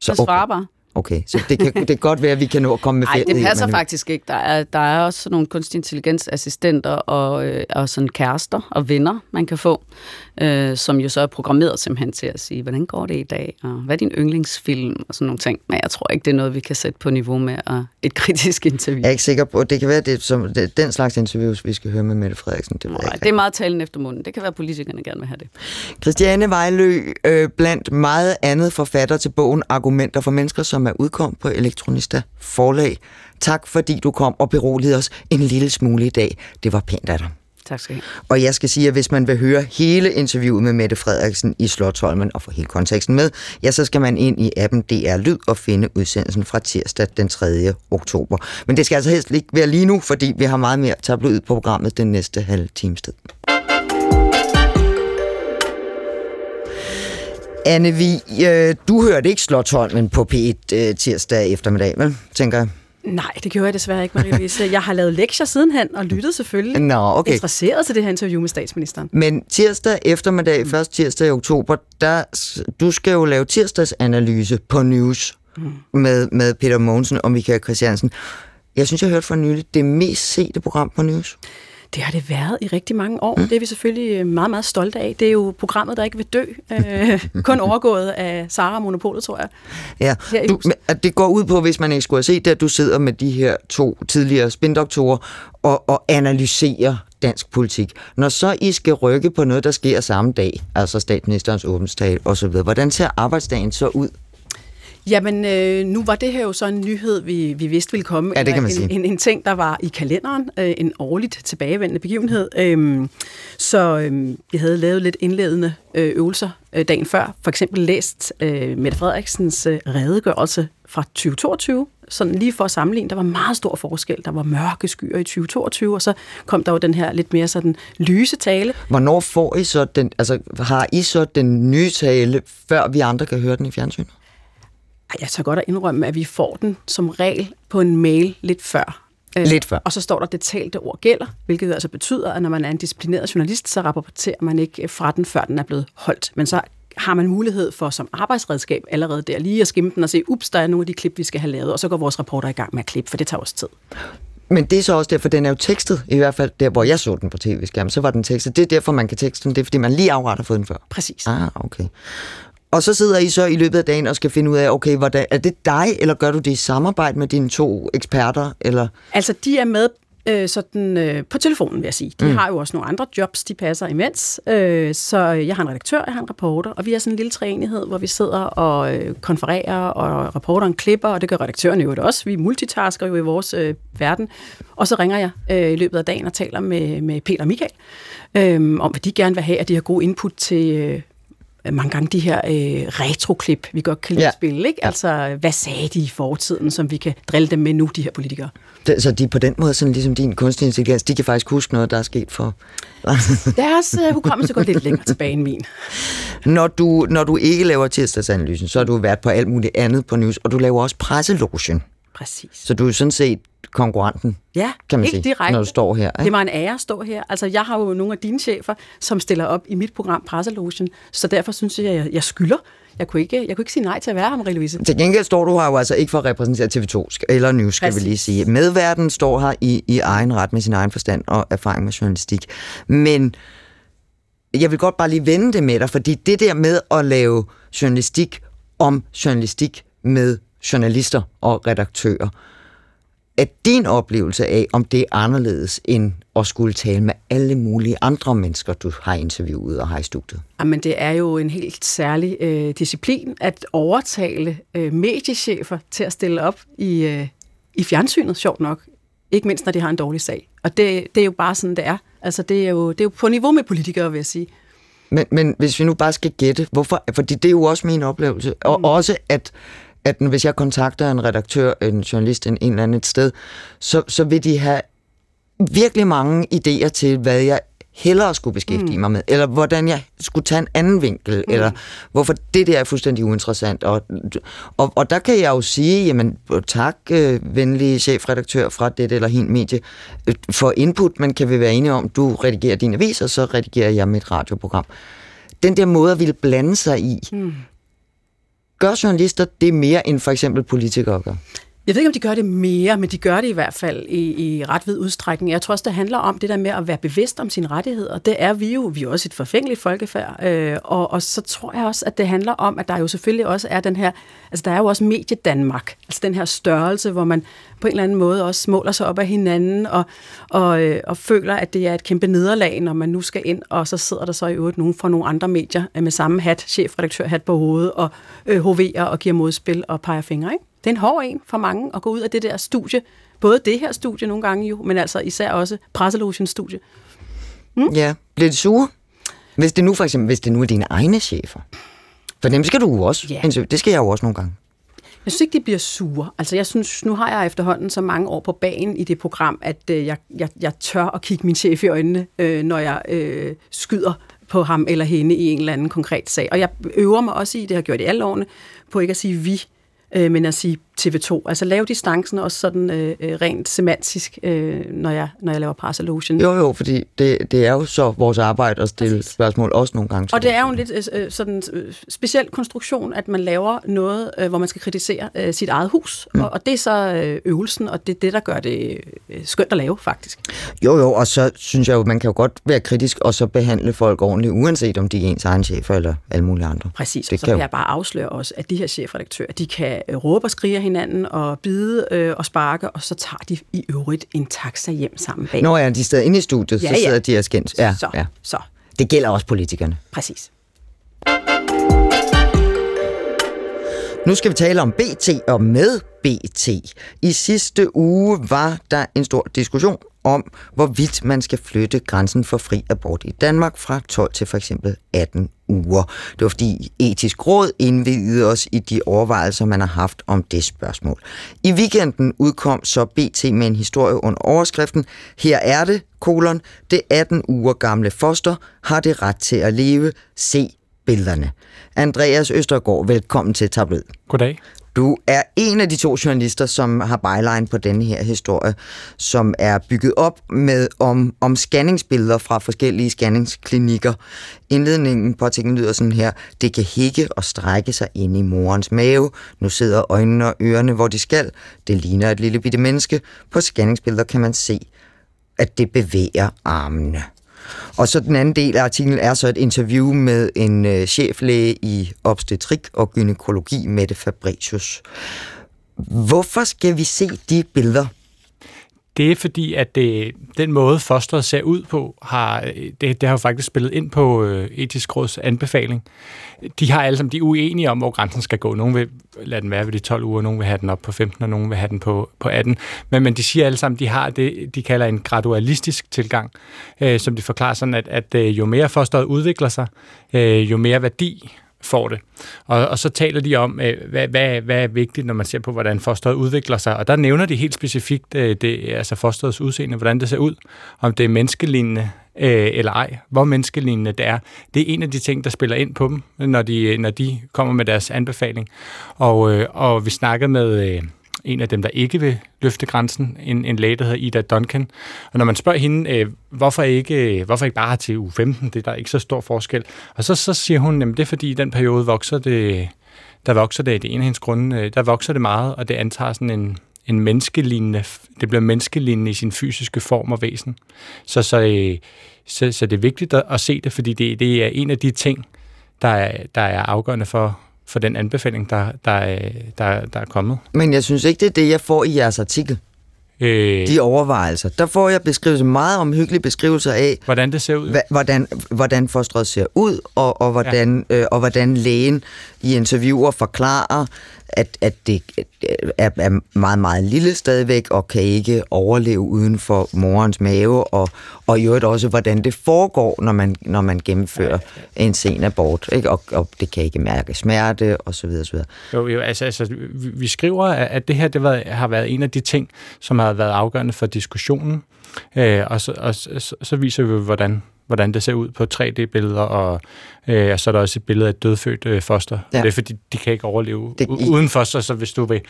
Så, okay. svarer bare. Okay, så det kan, det kan godt være, at vi kan nå at komme med Nej, det passer i, faktisk ikke. Der er, der er også nogle kunstig intelligensassistenter og, øh, og sådan kærester og venner, man kan få, øh, som jo så er programmeret simpelthen til at sige, hvordan går det i dag, og hvad er din yndlingsfilm, og sådan nogle ting. Men jeg tror ikke, det er noget, vi kan sætte på niveau med og et kritisk interview. Jeg er ikke sikker på, det kan være det, som, det, den slags interviews, vi skal høre med Mette Frederiksen. Det, Nej, det er meget talen efter munden. Det kan være, at politikerne gerne vil have det. Christiane Vejlø, øh, blandt meget andet forfatter til bogen Argumenter for mennesker, som er udkom på Elektronista forlag. Tak fordi du kom og beroligede os en lille smule i dag. Det var pænt af dig. Tak skal I Og jeg skal sige, at hvis man vil høre hele interviewet med Mette Frederiksen i Slottholmen og få hele konteksten med, ja, så skal man ind i appen DR Lyd og finde udsendelsen fra tirsdag den 3. oktober. Men det skal altså helst ikke være lige nu, fordi vi har meget mere tabloid på programmet den næste halve times tid. Anne, vi, øh, du hørte ikke Slottholmen på P1 øh, tirsdag eftermiddag, vel? Tænker jeg. Nej, det gjorde jeg desværre ikke, Marie-Louise. Jeg har lavet lektier sidenhen og lyttet selvfølgelig. Nå, okay. Interesseret til det her interview med statsministeren. Men tirsdag eftermiddag, først tirsdag i oktober, der, du skal jo lave tirsdagsanalyse på News mm. med, med Peter Mogensen og Michael Christiansen. Jeg synes, jeg har hørt for nylig det mest sete program på News. Det har det været i rigtig mange år. Mm. Det er vi selvfølgelig meget, meget stolte af. Det er jo programmet, der ikke vil dø. Øh, kun overgået af Sara Monopolet, tror jeg. Ja, du, det går ud på, hvis man ikke skulle have set det, at du sidder med de her to tidligere spindoktorer og, og analyserer dansk politik. Når så I skal rykke på noget, der sker samme dag, altså statsministerens åbenstal osv., hvordan ser arbejdsdagen så ud? Jamen, øh, nu var det her jo så en nyhed, vi, vi vidste ville komme. Ja, det kan man en, sige. En, en ting, der var i kalenderen, øh, en årligt tilbagevendende begivenhed. Øh, så øh, vi havde lavet lidt indledende øh, øvelser øh, dagen før. For eksempel læst øh, Mette Frederiksens øh, redegørelse fra 2022, sådan lige for at sammenligne, der var meget stor forskel. Der var mørke skyer i 2022, og så kom der jo den her lidt mere sådan lyse tale. Hvornår får I så den, altså har I så den nye tale, før vi andre kan høre den i fjernsynet? Jeg tager godt at indrømme, at vi får den som regel på en mail lidt før. Øh, lidt før. Og så står der, det talte ord gælder, hvilket altså betyder, at når man er en disciplineret journalist, så rapporterer man ikke fra den, før den er blevet holdt. Men så har man mulighed for som arbejdsredskab allerede der lige at skimme den og se, ups, der er nogle af de klip, vi skal have lavet, og så går vores reporter i gang med at klippe, for det tager også tid. Men det er så også derfor, den er jo tekstet, i hvert fald der, hvor jeg så den på tv-skærmen, så var den tekstet. Det er derfor, man kan tekste den, det er fordi, man lige afret har fået den før. Præcis. Ah, okay. Og så sidder I så i løbet af dagen og skal finde ud af, okay, hvordan, er det dig, eller gør du det i samarbejde med dine to eksperter? Eller? Altså, de er med øh, sådan, øh, på telefonen, vil jeg sige. De mm. har jo også nogle andre jobs, de passer imens. Øh, så jeg har en redaktør, jeg har en reporter, og vi har sådan en lille træenighed, hvor vi sidder og øh, konfererer, og reporteren klipper, og det gør redaktøren jo også. Vi multitasker jo i vores øh, verden. Og så ringer jeg øh, i løbet af dagen og taler med, med Peter og Michael, øh, om hvad de gerne vil have, at de har god input til... Øh, mange gange de her øh, retroklip, vi godt kan lide ja. at spille. Ikke? Altså, hvad sagde de i fortiden, som vi kan drille dem med nu, de her politikere? Det, så de på den måde, sådan ligesom din kunstig intelligens, de kan faktisk huske noget, der er sket for... Deres uh, hukommelse går lidt længere tilbage end min. Når du, når du ikke laver tirsdagsanalysen, så har du været på alt muligt andet på news, og du laver også presselogen. Præcis. Så du er sådan set konkurrenten, ja, kan man ikke sige, direkte. når du står her. Ikke? Det mig en ære at stå her. Altså, jeg har jo nogle af dine chefer, som stiller op i mit program Presselogen, så derfor synes jeg, jeg, jeg skylder. Jeg kunne, ikke, jeg kunne ikke sige nej til at være her, Marie-Louise. Til gengæld står du her jo altså ikke for at repræsentere TV2 eller News, skal Præcis. vi lige sige. Medverden står her i, i egen ret med sin egen forstand og erfaring med journalistik. Men jeg vil godt bare lige vende det med dig, fordi det der med at lave journalistik om journalistik med journalister og redaktører, er din oplevelse af, om det er anderledes end at skulle tale med alle mulige andre mennesker, du har interviewet og har i studiet? Jamen, det er jo en helt særlig øh, disciplin at overtale øh, mediechefer til at stille op i, øh, i fjernsynet, sjovt nok. Ikke mindst, når de har en dårlig sag. Og det, det er jo bare sådan, det er. Altså, det er jo, det er jo på niveau med politikere, vil jeg sige. Men, men hvis vi nu bare skal gætte, hvorfor? Fordi det er jo også min oplevelse. Og mm. også, at at hvis jeg kontakter en redaktør, en journalist, en, en eller anden et sted, så, så vil de have virkelig mange idéer til, hvad jeg hellere skulle beskæftige mm. mig med, eller hvordan jeg skulle tage en anden vinkel, mm. eller hvorfor det der er fuldstændig uinteressant. Og, og, og der kan jeg jo sige, jamen tak, øh, venlige chefredaktør fra det eller hin medie, øh, for input, men kan vi være enige om, du redigerer din avis, og så redigerer jeg mit radioprogram. Den der måde at ville blande sig i, mm gør journalister det mere end for eksempel politikere gør? Jeg ved ikke, om de gør det mere, men de gør det i hvert fald i, i ret vid udstrækning. Jeg tror også, det handler om det der med at være bevidst om sine rettigheder. Det er vi jo. Vi er også et forfængeligt folkefærd. Øh, og, og så tror jeg også, at det handler om, at der jo selvfølgelig også er den her... Altså, der er jo også medie Danmark. Altså den her størrelse, hvor man på en eller anden måde også måler sig op af hinanden og, og, øh, og føler, at det er et kæmpe nederlag, når man nu skal ind, og så sidder der så i øvrigt nogen fra nogle andre medier øh, med samme hat, chefredaktør hat på hovedet, og øh, HV'er og giver modspil og peger fingre, ikke? Det er en hård en for mange at gå ud af det der studie. Både det her studie nogle gange jo, men altså især også presselogens studie. Mm? Ja, bliver de sure? Hvis det nu for eksempel, hvis det nu er dine egne chefer. For dem skal du jo også. Yeah. Det skal jeg jo også nogle gange. Jeg synes ikke, de bliver sure. Altså, jeg synes, nu har jeg efterhånden så mange år på banen i det program, at øh, jeg, jeg, jeg tør at kigge min chef i øjnene, øh, når jeg øh, skyder på ham eller hende i en eller anden konkret sag. Og jeg øver mig også i, det har jeg gjort i alle årene, på ikke at sige vi, øh, men at sige TV2. Altså lave distancen også sådan øh, øh, rent semantisk, øh, når, jeg, når jeg laver Parsallusion. Jo, jo, fordi det, det er jo så vores arbejde at stille Præcis. spørgsmål også nogle gange. Og det er jo en lidt øh, sådan øh, speciel konstruktion, at man laver noget, øh, hvor man skal kritisere øh, sit eget hus. Mm. Og, og det er så øh, øvelsen, og det er det, der gør det øh, skønt at lave, faktisk. Jo, jo, og så synes jeg jo, man kan jo godt være kritisk og så behandle folk ordentligt, uanset om de er ens egen chefer eller alle mulige andre. Præcis, det og så kan jeg bare afsløre også, at de her chefredaktører, de kan øh, råbe og skrige hinanden og bide øh, og sparke, og så tager de i øvrigt en taxa hjem sammen bag. Nå ja, de sidder inde i studiet, ja, så sidder ja. de og skændes. Ja, så, ja. så. Det gælder også politikerne. Præcis. Nu skal vi tale om BT og med BT. I sidste uge var der en stor diskussion om, hvorvidt man skal flytte grænsen for fri abort i Danmark fra 12 til for eksempel 18 uger. Det var fordi etisk råd indvidede os i de overvejelser, man har haft om det spørgsmål. I weekenden udkom så BT med en historie under overskriften Her er det, kolon, det 18 uger gamle foster har det ret til at leve. Se billederne. Andreas Østergaard, velkommen til Tablet. Goddag. Du er en af de to journalister, som har byline på denne her historie, som er bygget op med om, om scanningsbilleder fra forskellige scanningsklinikker. Indledningen på artiklen lyder sådan her, det kan hække og strække sig ind i morens mave. Nu sidder øjnene og ørerne, hvor de skal. Det ligner et lille bitte menneske. På scanningsbilleder kan man se, at det bevæger armene. Og så den anden del af artiklen er så et interview med en øh, cheflæge i obstetrik og gynækologi, Mette Fabricius. Hvorfor skal vi se de billeder? Det er fordi, at det, den måde fosteret ser ud på, har, det, det har jo faktisk spillet ind på øh, etisk råds anbefaling. De har alle sammen, de er uenige om, hvor grænsen skal gå. Nogle vil lade den være ved de 12 uger, nogle vil have den op på 15, og nogle vil have den på, på 18. Men, men de siger alle sammen, de har det, de kalder en gradualistisk tilgang, øh, som de forklarer sådan, at, at øh, jo mere fosteret udvikler sig, øh, jo mere værdi får det. Og, og så taler de om, øh, hvad, hvad, hvad er vigtigt, når man ser på, hvordan fosteret udvikler sig. Og der nævner de helt specifikt øh, det, altså fosterets udseende, hvordan det ser ud, om det er menneskelignende øh, eller ej, hvor menneskelignende det er. Det er en af de ting, der spiller ind på dem, når de, når de kommer med deres anbefaling. Og, øh, og vi snakkede med... Øh, en af dem, der ikke vil løfte grænsen, en, en læge, der hedder Ida Duncan. Og når man spørger hende, øh, hvorfor, ikke, øh, hvorfor ikke bare til u 15, det er der ikke så stor forskel. Og så, så siger hun, at det er fordi i den periode vokser det, der vokser det, det er en af hendes grunde, øh, der vokser det meget, og det antager sådan en, en menneskelignende, det bliver menneskelignende i sin fysiske form og væsen. Så, så, øh, så, så det er vigtigt at, at se det, fordi det, det er en af de ting, der er, der er afgørende for, for den anbefaling, der, der, der, der er kommet. Men jeg synes ikke, det er det, jeg får i jeres artikel. Øh, de overvejelser. Der får jeg beskrivelser, meget omhyggelige beskrivelser af, hvordan det ser ud. Hva, hvordan, hvordan fosteret ser ud, og, og, hvordan, ja. øh, og hvordan lægen i interviewer forklarer, at, at det er, er meget, meget lille stadigvæk, og kan ikke overleve uden for morens mave, og, og i øvrigt også, hvordan det foregår, når man, når man gennemfører en sen abort, ikke? Og, og det kan ikke mærke smerte, og så videre, så videre. Jo, jo altså, altså vi, vi skriver, at det her det var, har været en af de ting, som har været afgørende for diskussionen, øh, og, så, og så, så viser vi, hvordan hvordan det ser ud på 3D-billeder, og, øh, og så er der også et billede af et dødfødt øh, foster. Ja. Det er fordi, de kan ikke overleve det, uden foster, så hvis du vil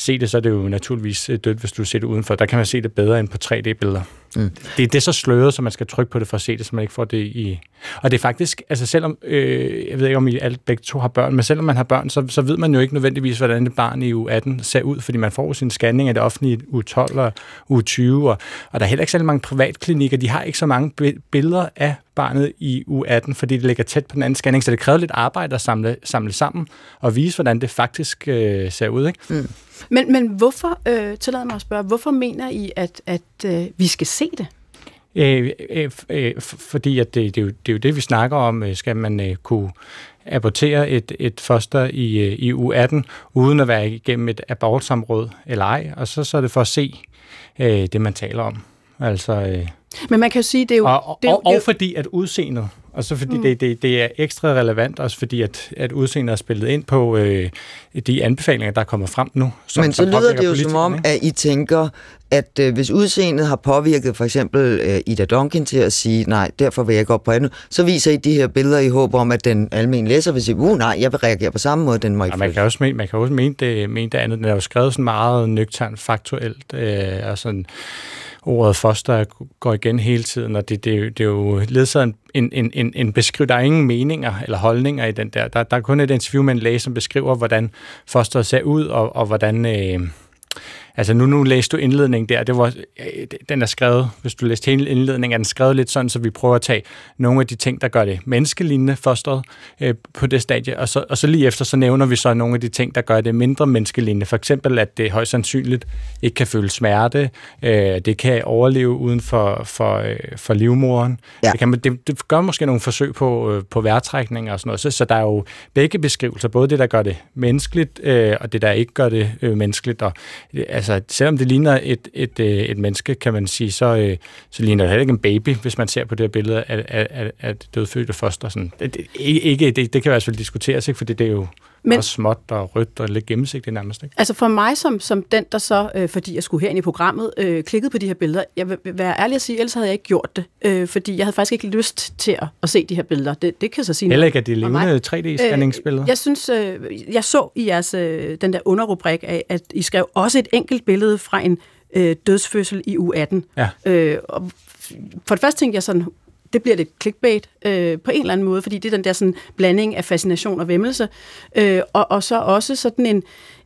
se det, så er det jo naturligvis øh, dødt, hvis du ser det udenfor. Der kan man se det bedre end på 3D-billeder. Mm. Det, det er så sløret, så man skal trykke på det for at se det, så man ikke får det i... Og det er faktisk, altså selvom, øh, jeg ved ikke om I alle begge to har børn, men selvom man har børn, så, så ved man jo ikke nødvendigvis, hvordan et barn i uge 18 ser ud, fordi man får sin scanning af det offentlige uge 12 og uge 20, og, og der er heller ikke så mange privatklinikker, de har ikke så mange billeder af barnet i uge 18, fordi det ligger tæt på den anden scanning, så det kræver lidt arbejde at samle, samle sammen og vise, hvordan det faktisk øh, ser ud. Ikke? Mm. Men, men hvorfor, øh, tillad mig at spørge, hvorfor mener I, at, at øh, vi skal se det? Øh, øh, øh, fordi at det, det, er jo, det er jo det, vi snakker om. Øh, skal man øh, kunne abortere et, et foster i, øh, i u 18, uden at være igennem et abortsamråd eller ej? Og så, så er det for at se øh, det, man taler om. Altså, øh, Men man kan jo sige, det er jo... Og, det er, og, og, og fordi at udseendet og så fordi mm. det, det, det er ekstra relevant, også fordi at, at udseendet er spillet ind på øh, de anbefalinger, der kommer frem nu. Som, Men så lyder det jo som om, ikke? at I tænker, at øh, hvis udseendet har påvirket for eksempel øh, Ida Duncan til at sige, nej, derfor vil jeg op på andet, så viser I de her billeder i håb om, at den almindelige læser vil sige, uh, nej, jeg vil reagere på samme måde, den må ikke Ja, man kan også mene, man kan også mene, det, mene det andet. Den er jo skrevet sådan meget nøgternt, faktuelt, øh, og sådan ordet foster går igen hele tiden, og det, det, det er jo ledsaget en, en, en, en beskriv, der er ingen meninger eller holdninger i den der. Der, der er kun et interview med en læge, som beskriver, hvordan fosteret ser ud, og, og hvordan... Øh, Altså nu, nu læste du indledningen der, det var, øh, den er skrevet, hvis du læste hele indledningen, er den skrevet lidt sådan, så vi prøver at tage nogle af de ting, der gør det menneskelignende fosteret øh, på det stadie, og så, og så lige efter, så nævner vi så nogle af de ting, der gør det mindre menneskelignende. For eksempel, at det højst sandsynligt ikke kan føle smerte, øh, det kan overleve uden for, for, øh, for livmoderen. Ja. Det, kan, det, det gør måske nogle forsøg på, øh, på vejrtrækning og sådan noget, så, så der er jo begge beskrivelser, både det, der gør det menneskeligt, øh, og det, der ikke gør det øh, menneskeligt, og øh, altså, selvom det ligner et, et, øh, et menneske, kan man sige, så, øh, så ligner det heller ikke en baby, hvis man ser på det her billede af, af, af, af dødfødte foster. Sådan. Det, ikke, det, det kan i hvert fald diskuteres, ikke? fordi det er jo men- også småt og rødt og lidt gennemsigtigt nærmest. Ikke? Altså for mig som, som den, der så, øh, fordi jeg skulle herind i programmet, øh, klikkede på de her billeder, jeg vil være ærlig at sige, ellers havde jeg ikke gjort det, øh, fordi jeg havde faktisk ikke lyst til at, at se de her billeder. Det, det kan så sige Heller ikke, at mig. levende 3D-scanningsbilleder. Øh, jeg synes, øh, jeg så i jeres, øh, den der underrubrik af, at I skrev også et enkelt billede fra en øh, dødsfødsel i u 18. Ja. Øh, og for det første tænkte jeg sådan, det bliver lidt clickbait øh, på en eller anden måde, fordi det er den der sådan blanding af fascination og vemmelse, øh, og, og så også sådan en,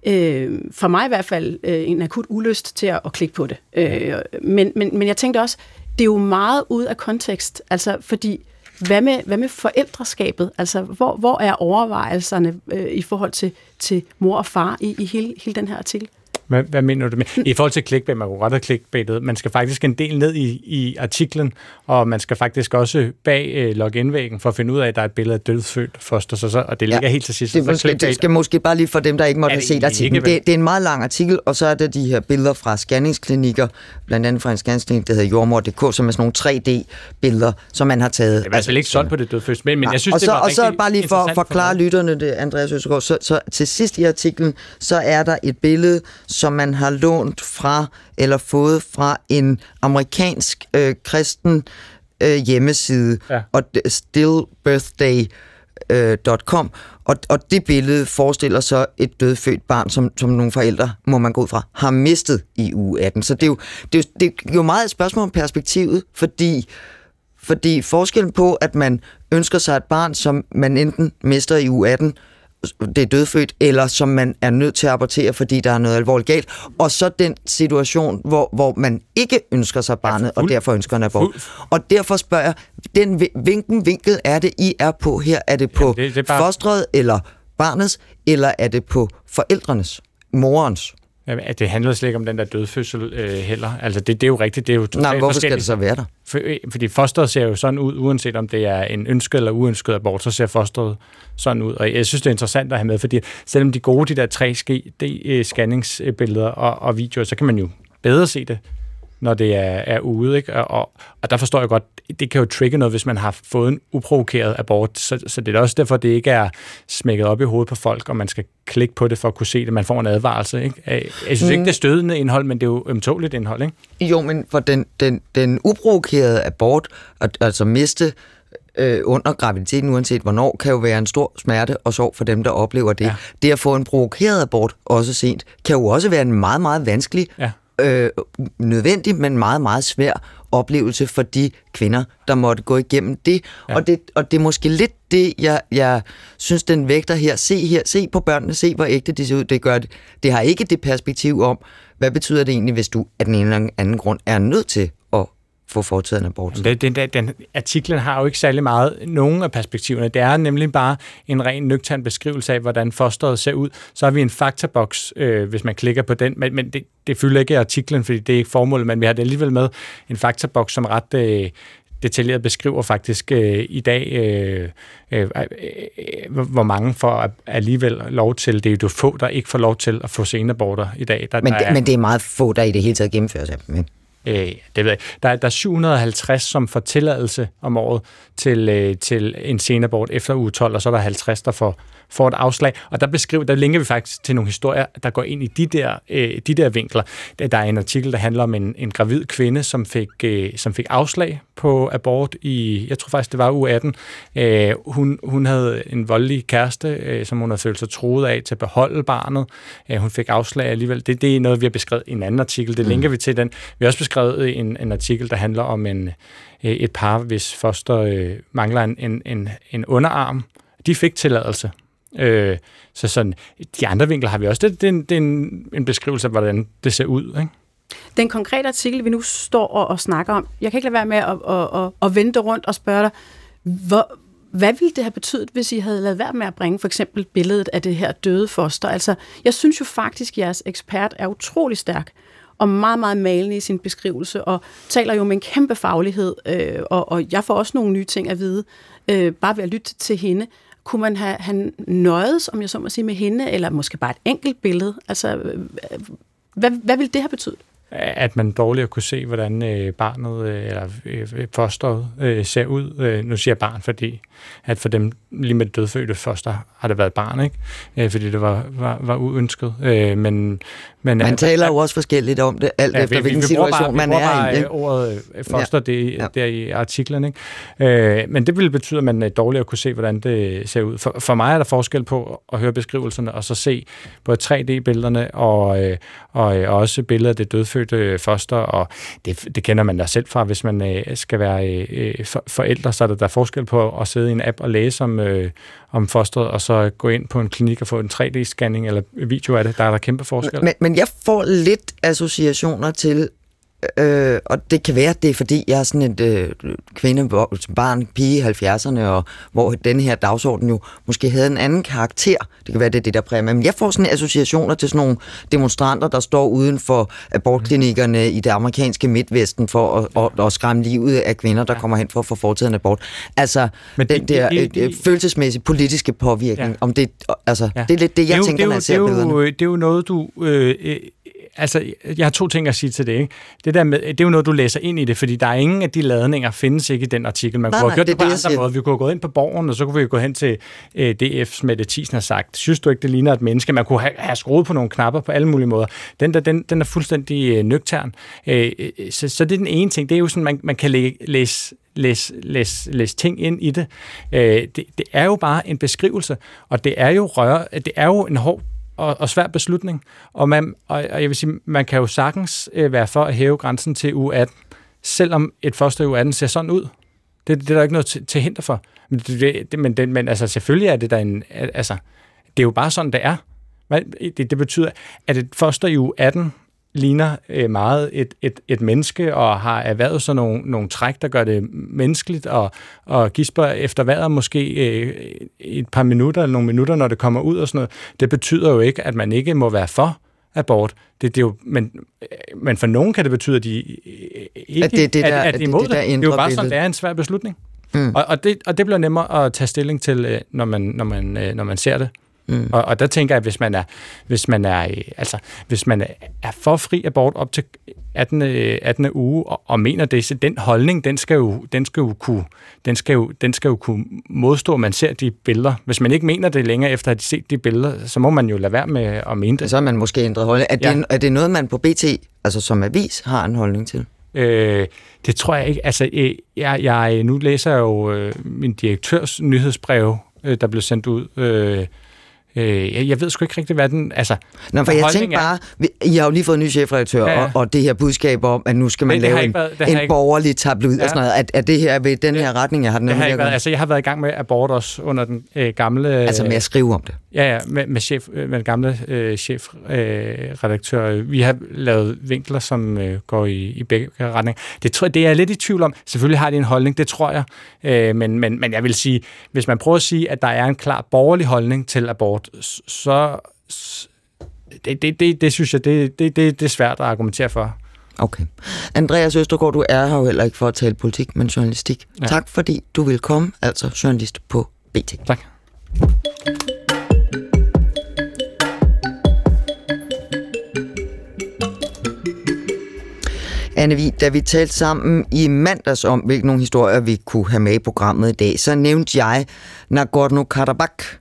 øh, for mig i hvert fald, øh, en akut ulyst til at, at klikke på det. Øh, men, men, men jeg tænkte også, det er jo meget ud af kontekst, altså fordi, hvad med, hvad med forældreskabet? Altså, hvor, hvor er overvejelserne øh, i forhold til, til mor og far i, i hele, hele den her artikel? Hvad, hvad mener du med? I forhold til clickbait, man kunne godt have clickbaitet. Man skal faktisk en del ned i, i artiklen, og man skal faktisk også bag øh, login-væggen for at finde ud af, at der er et billede af dødsfødt foster, så, så, og det ligger ja, helt til sidst. Det, så måske, det skal måske bare lige for dem, der ikke måtte have set ikke, artiklen. vel? Det, det er en meget lang artikel, og så er der de her billeder fra scanningsklinikker, blandt andet fra en scanningsklinik, der hedder jordmor.dk, som er sådan nogle 3D-billeder, som man har taget. Det er i hvert fald ikke solgt på det dødfødte, men, men jeg synes, og så, det var og så bare lige for at forklare mig. lytterne det, Andreas Østergaard, så, så til sidst i artiklen, så er der et billede, som man har lånt fra, eller fået fra en amerikansk øh, kristen øh, hjemmeside, Ja. og stillbirthday.com, og, og det billede forestiller så et dødfødt barn, som, som nogle forældre, må man gå ud fra, har mistet i uge 18. Så det er jo, det er jo, det er jo meget et spørgsmål om perspektivet, fordi fordi forskellen på, at man ønsker sig et barn, som man enten mister i uge 18, det er dødfødt, eller som man er nødt til at abortere, fordi der er noget alvorligt galt, og så den situation, hvor, hvor man ikke ønsker sig barnet, og fuld- derfor ønsker en abort. fuld- Og derfor spørger jeg, den, vi- hvilken vinkel er det, I er på her? Er det på Jamen, det- det er bare- fostret, eller barnets, eller er det på forældrenes, morens? Jamen, at det handler slet ikke om den der dødfødsel øh, heller. Altså, det, det er jo rigtigt, det er jo totalt Nej, hvorfor skal det så være der? For, øh, fordi fosteret ser jo sådan ud, uanset om det er en ønsket eller uønsket abort, så ser fosteret sådan ud. Og jeg synes, det er interessant at have med, fordi selvom de gode, de der 3D-scanningsbilleder og, og videoer, så kan man jo bedre se det, når det er, er ude. Ikke? Og, og, og der forstår jeg godt, det kan jo trigge noget, hvis man har fået en uprovokeret abort. Så, så det er også derfor, det ikke er smækket op i hovedet på folk, og man skal klikke på det for at kunne se det. Man får en advarelse. Ikke? Jeg synes ikke, det er stødende indhold, men det er jo ømtåligt indhold. Ikke? Jo, men for den, den, den uprovokerede abort, altså miste øh, under graviditeten, uanset hvornår, kan jo være en stor smerte og sorg for dem, der oplever det. Ja. Det at få en provokeret abort, også sent, kan jo også være en meget, meget vanskelig, Ja. Øh, nødvendig, men meget, meget svær oplevelse for de kvinder, der måtte gå igennem det. Ja. Og, det og det er måske lidt det, jeg, jeg synes, den vægter her. Se her, se på børnene, se hvor ægte de ser ud. Det, gør det. det har ikke det perspektiv om, hvad betyder det egentlig, hvis du af den ene eller anden grund er nødt til få foretaget en abort. Den, den, den, den artiklen har jo ikke særlig meget nogen af perspektiverne. Det er nemlig bare en ren nøgtern beskrivelse af, hvordan fosteret ser ud. Så har vi en faktaboks, øh, hvis man klikker på den, men, men det, det fylder ikke artiklen, fordi det er ikke formålet, men vi har det alligevel med en faktaboks, som ret øh, detaljeret beskriver faktisk øh, i dag, øh, øh, øh, hvor mange får alligevel lov til. Det er jo få, der ikke får lov til at få senaborter i dag. Der, Men, der det, er, men det er meget få, der i det hele taget gennemføres af dem. ikke? Øh, det ved jeg. Der, der er 750, som får tilladelse om året til, øh, til en senabort efter uge 12, og så er der 50, der får, får et afslag. Og der beskriver, der linker vi faktisk til nogle historier, der går ind i de der, øh, de der vinkler. Der er en artikel, der handler om en, en gravid kvinde, som fik, øh, som fik afslag på abort i, jeg tror faktisk, det var uge 18. Øh, hun, hun havde en voldelig kæreste, øh, som hun havde følt sig troet af til at beholde barnet. Øh, hun fik afslag alligevel. Det, det er noget, vi har beskrevet i en anden artikel. Det linker mm. vi til den. Vi har også beskrevet en, en artikel, der handler om en, øh, et par, hvis foster øh, mangler en, en, en, en underarm. De fik tilladelse. Øh, så sådan, de andre vinkler har vi også. Det, det, er en, det er en, en beskrivelse af, hvordan det ser ud. Ikke? Den konkrete artikel, vi nu står og, og snakker om, jeg kan ikke lade være med at, at, at, at vente rundt og spørge dig, hvor, hvad ville det have betydet, hvis I havde lavet være med at bringe for eksempel billedet af det her døde foster? Altså, jeg synes jo faktisk, at jeres ekspert er utrolig stærk og meget, meget malende i sin beskrivelse, og taler jo med en kæmpe faglighed, øh, og, og jeg får også nogle nye ting at vide, øh, bare ved at lytte til hende. Kunne man have, han nøjet, om jeg så må sige, med hende, eller måske bare et enkelt billede? Altså, øh, øh, hvad, hvad ville det have betydet? At man dårligere kunne se, hvordan øh, barnet øh, eller øh, fosteret øh, ser ud. Øh, nu siger jeg barn, fordi at for dem lige med det dødfødte foster har det været barn, ikke? Øh, fordi det var, var, var uønsket. Øh, men, men, man at, taler at, jo også forskelligt om det, alt ja, efter vi, hvilken vi situation bare, man er i. Ikke? ordet foster ja. det, ja. der i artiklen. Ikke? Øh, men det ville betyde, at man dårligere kunne se, hvordan det ser ud. For, for mig er der forskel på at høre beskrivelserne, og så se både 3D-billederne og, øh, og, og også billeder af det dødfødte Øh, foster, og det, det kender man da selv fra, hvis man øh, skal være øh, øh for, forældre, så er der, der er forskel på at sidde i en app og læse om, øh, om fosteret, og så gå ind på en klinik og få en 3D-scanning eller video af det. Der er der kæmpe forskel. Men, men jeg får lidt associationer til Øh, og det kan være, det er fordi, jeg er sådan et øh, kvinde, barn, pige i 70'erne, og hvor den her dagsorden jo måske havde en anden karakter. Det kan være, det er det, der præger Men jeg får sådan associationer til sådan nogle demonstranter, der står uden for abortklinikkerne i det amerikanske midtvesten for at, at, at skræmme livet af kvinder, der ja. kommer hen for at få foretaget en abort. Altså, Men den der det, det, det, følelsesmæssige politiske påvirkning, ja. om det, altså, ja. det er lidt det, jeg det tænker, det, når jeg ser det, billederne. Det er jo noget, du øh, altså, jeg har to ting at sige til det. Ikke? Det, der med, det er jo noget, du læser ind i det, fordi der er ingen af de ladninger, findes ikke i den artikel. Man nej, kunne have gjort det, det på andre måder. Vi kunne have gået ind på borgen, og så kunne vi gå hen til øh, DF's Mette Thiesen og sagt, synes du ikke, det ligner et menneske? Man kunne have, have skruet på nogle knapper på alle mulige måder. Den der, den, den er fuldstændig øh, nøgtern. Øh, øh så, så det er den ene ting. Det er jo sådan, man, man kan læ- læse læse, læse, læse ting ind i det. Øh, det. Det er jo bare en beskrivelse, og det er jo røre, det er jo en hård og, og svær beslutning. Og, man, og, og jeg vil sige, man kan jo sagtens øh, være for at hæve grænsen til u 18, selvom et foster i u 18 ser sådan ud. Det, det er der ikke noget til, til hinder for. Men, det, det, men, det, men altså, selvfølgelig er det der en... Altså, det er jo bare sådan, det er. Det, det betyder, at et foster i u 18 ligner øh, meget et, et, et menneske og har erhvervet sådan nogle, nogle træk, der gør det menneskeligt og, og gisper efter vejret måske øh, et par minutter eller nogle minutter, når det kommer ud og sådan noget. Det betyder jo ikke, at man ikke må være for abort. Det, det er jo, men, men for nogen kan det betyde, at de ikke at det, det der, at, at de imod det. Det, det er jo bare sådan, det er en svær beslutning. Mm. Og, og, det, og det bliver nemmere at tage stilling til, øh, når man, når man, når man ser det. Mm. Og, og der tænker jeg, at hvis man er, hvis man er, altså, hvis man er for fri abort op til 18. 18. uge og, og mener det, så den holdning, den skal jo, den skal jo kunne, den skal jo, den skal jo kunne modstå, at man ser de billeder. Hvis man ikke mener det længere efter at have set de billeder, så må man jo lade være med at mene det. Så har man måske ændret holdning. Er, ja. det, er det noget, man på BT, altså som avis, har en holdning til? Øh, det tror jeg ikke. Altså, øh, jeg, jeg, nu læser jeg jo øh, min direktørs nyhedsbrev, øh, der blev sendt ud øh, Øh, jeg, jeg ved sgu ikke rigtig, hvad den... Altså, Nå, for jeg tænker bare, I har jo lige fået en ny chefredaktør, ja, ja. Og, og det her budskab om, at nu skal man det, lave det en, været, en ikke... borgerlig tabloid ja. og sådan noget. Er, er det her ved den her retning, jeg har den det har ikke været, Altså, jeg har været i gang med abort også under den øh, gamle... Altså med at skrive om det? Ja, ja med, med, chef, øh, med den gamle øh, chefredaktør. Øh, vi har lavet vinkler, som øh, går i, i begge retninger. Det, tror, det er jeg lidt i tvivl om. Selvfølgelig har de en holdning, det tror jeg. Øh, men, men, men jeg vil sige, hvis man prøver at sige, at der er en klar borgerlig holdning til abort, så det, det, det, det synes jeg, det, det, det, det er svært at argumentere for. Okay. Andreas Østergaard, du er her jo heller ikke for at tale politik, men journalistik. Ja. Tak fordi du vil komme, altså journalist på BT. Tak. Anne da vi talte sammen i mandags om, hvilke nogle historier vi kunne have med i programmet i dag, så nævnte jeg Nagorno-Karabakh.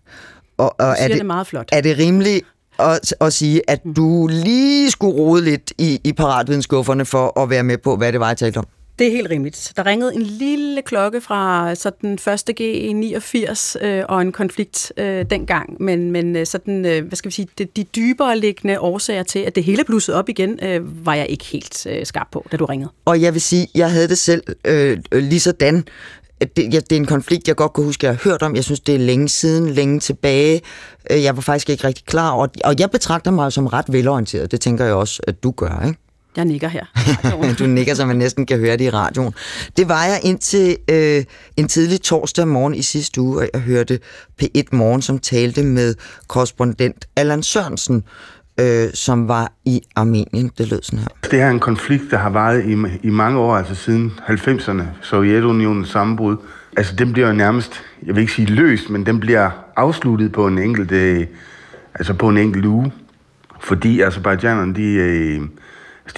Og, og er det, det meget flot. Er det rimeligt at, at sige, at du lige skulle rode lidt i, i paratvidenskufferne for at være med på, hvad det var, jeg talte om? Det er helt rimeligt. Der ringede en lille klokke fra så den første G89 øh, og en konflikt øh, dengang, men, men øh, sådan, øh, hvad skal vi sige, de, de dybere liggende årsager til, at det hele blussede op igen, øh, var jeg ikke helt øh, skarp på, da du ringede. Og jeg vil sige, jeg havde det selv øh, lige sådan. Det, ja, det er en konflikt, jeg godt kan huske, jeg har hørt om. Jeg synes, det er længe siden, længe tilbage. Øh, jeg var faktisk ikke rigtig klar over Og jeg betragter mig som ret velorienteret. Det tænker jeg også, at du gør, ikke? Jeg nikker her. du nikker, så man næsten kan høre det i radioen. Det var jeg indtil øh, en tidlig torsdag morgen i sidste uge, og jeg hørte P1 Morgen, som talte med korrespondent Allan Sørensen, øh, som var i Armenien. Det lød sådan her. Det her er en konflikt, der har varet i, i mange år, altså siden 90'erne, Sovjetunionens sammenbrud. Altså, den bliver jo nærmest, jeg vil ikke sige løst, men den bliver afsluttet på en enkelt, øh, altså på en enkelt uge. Fordi Azerbaijanerne, de, øh,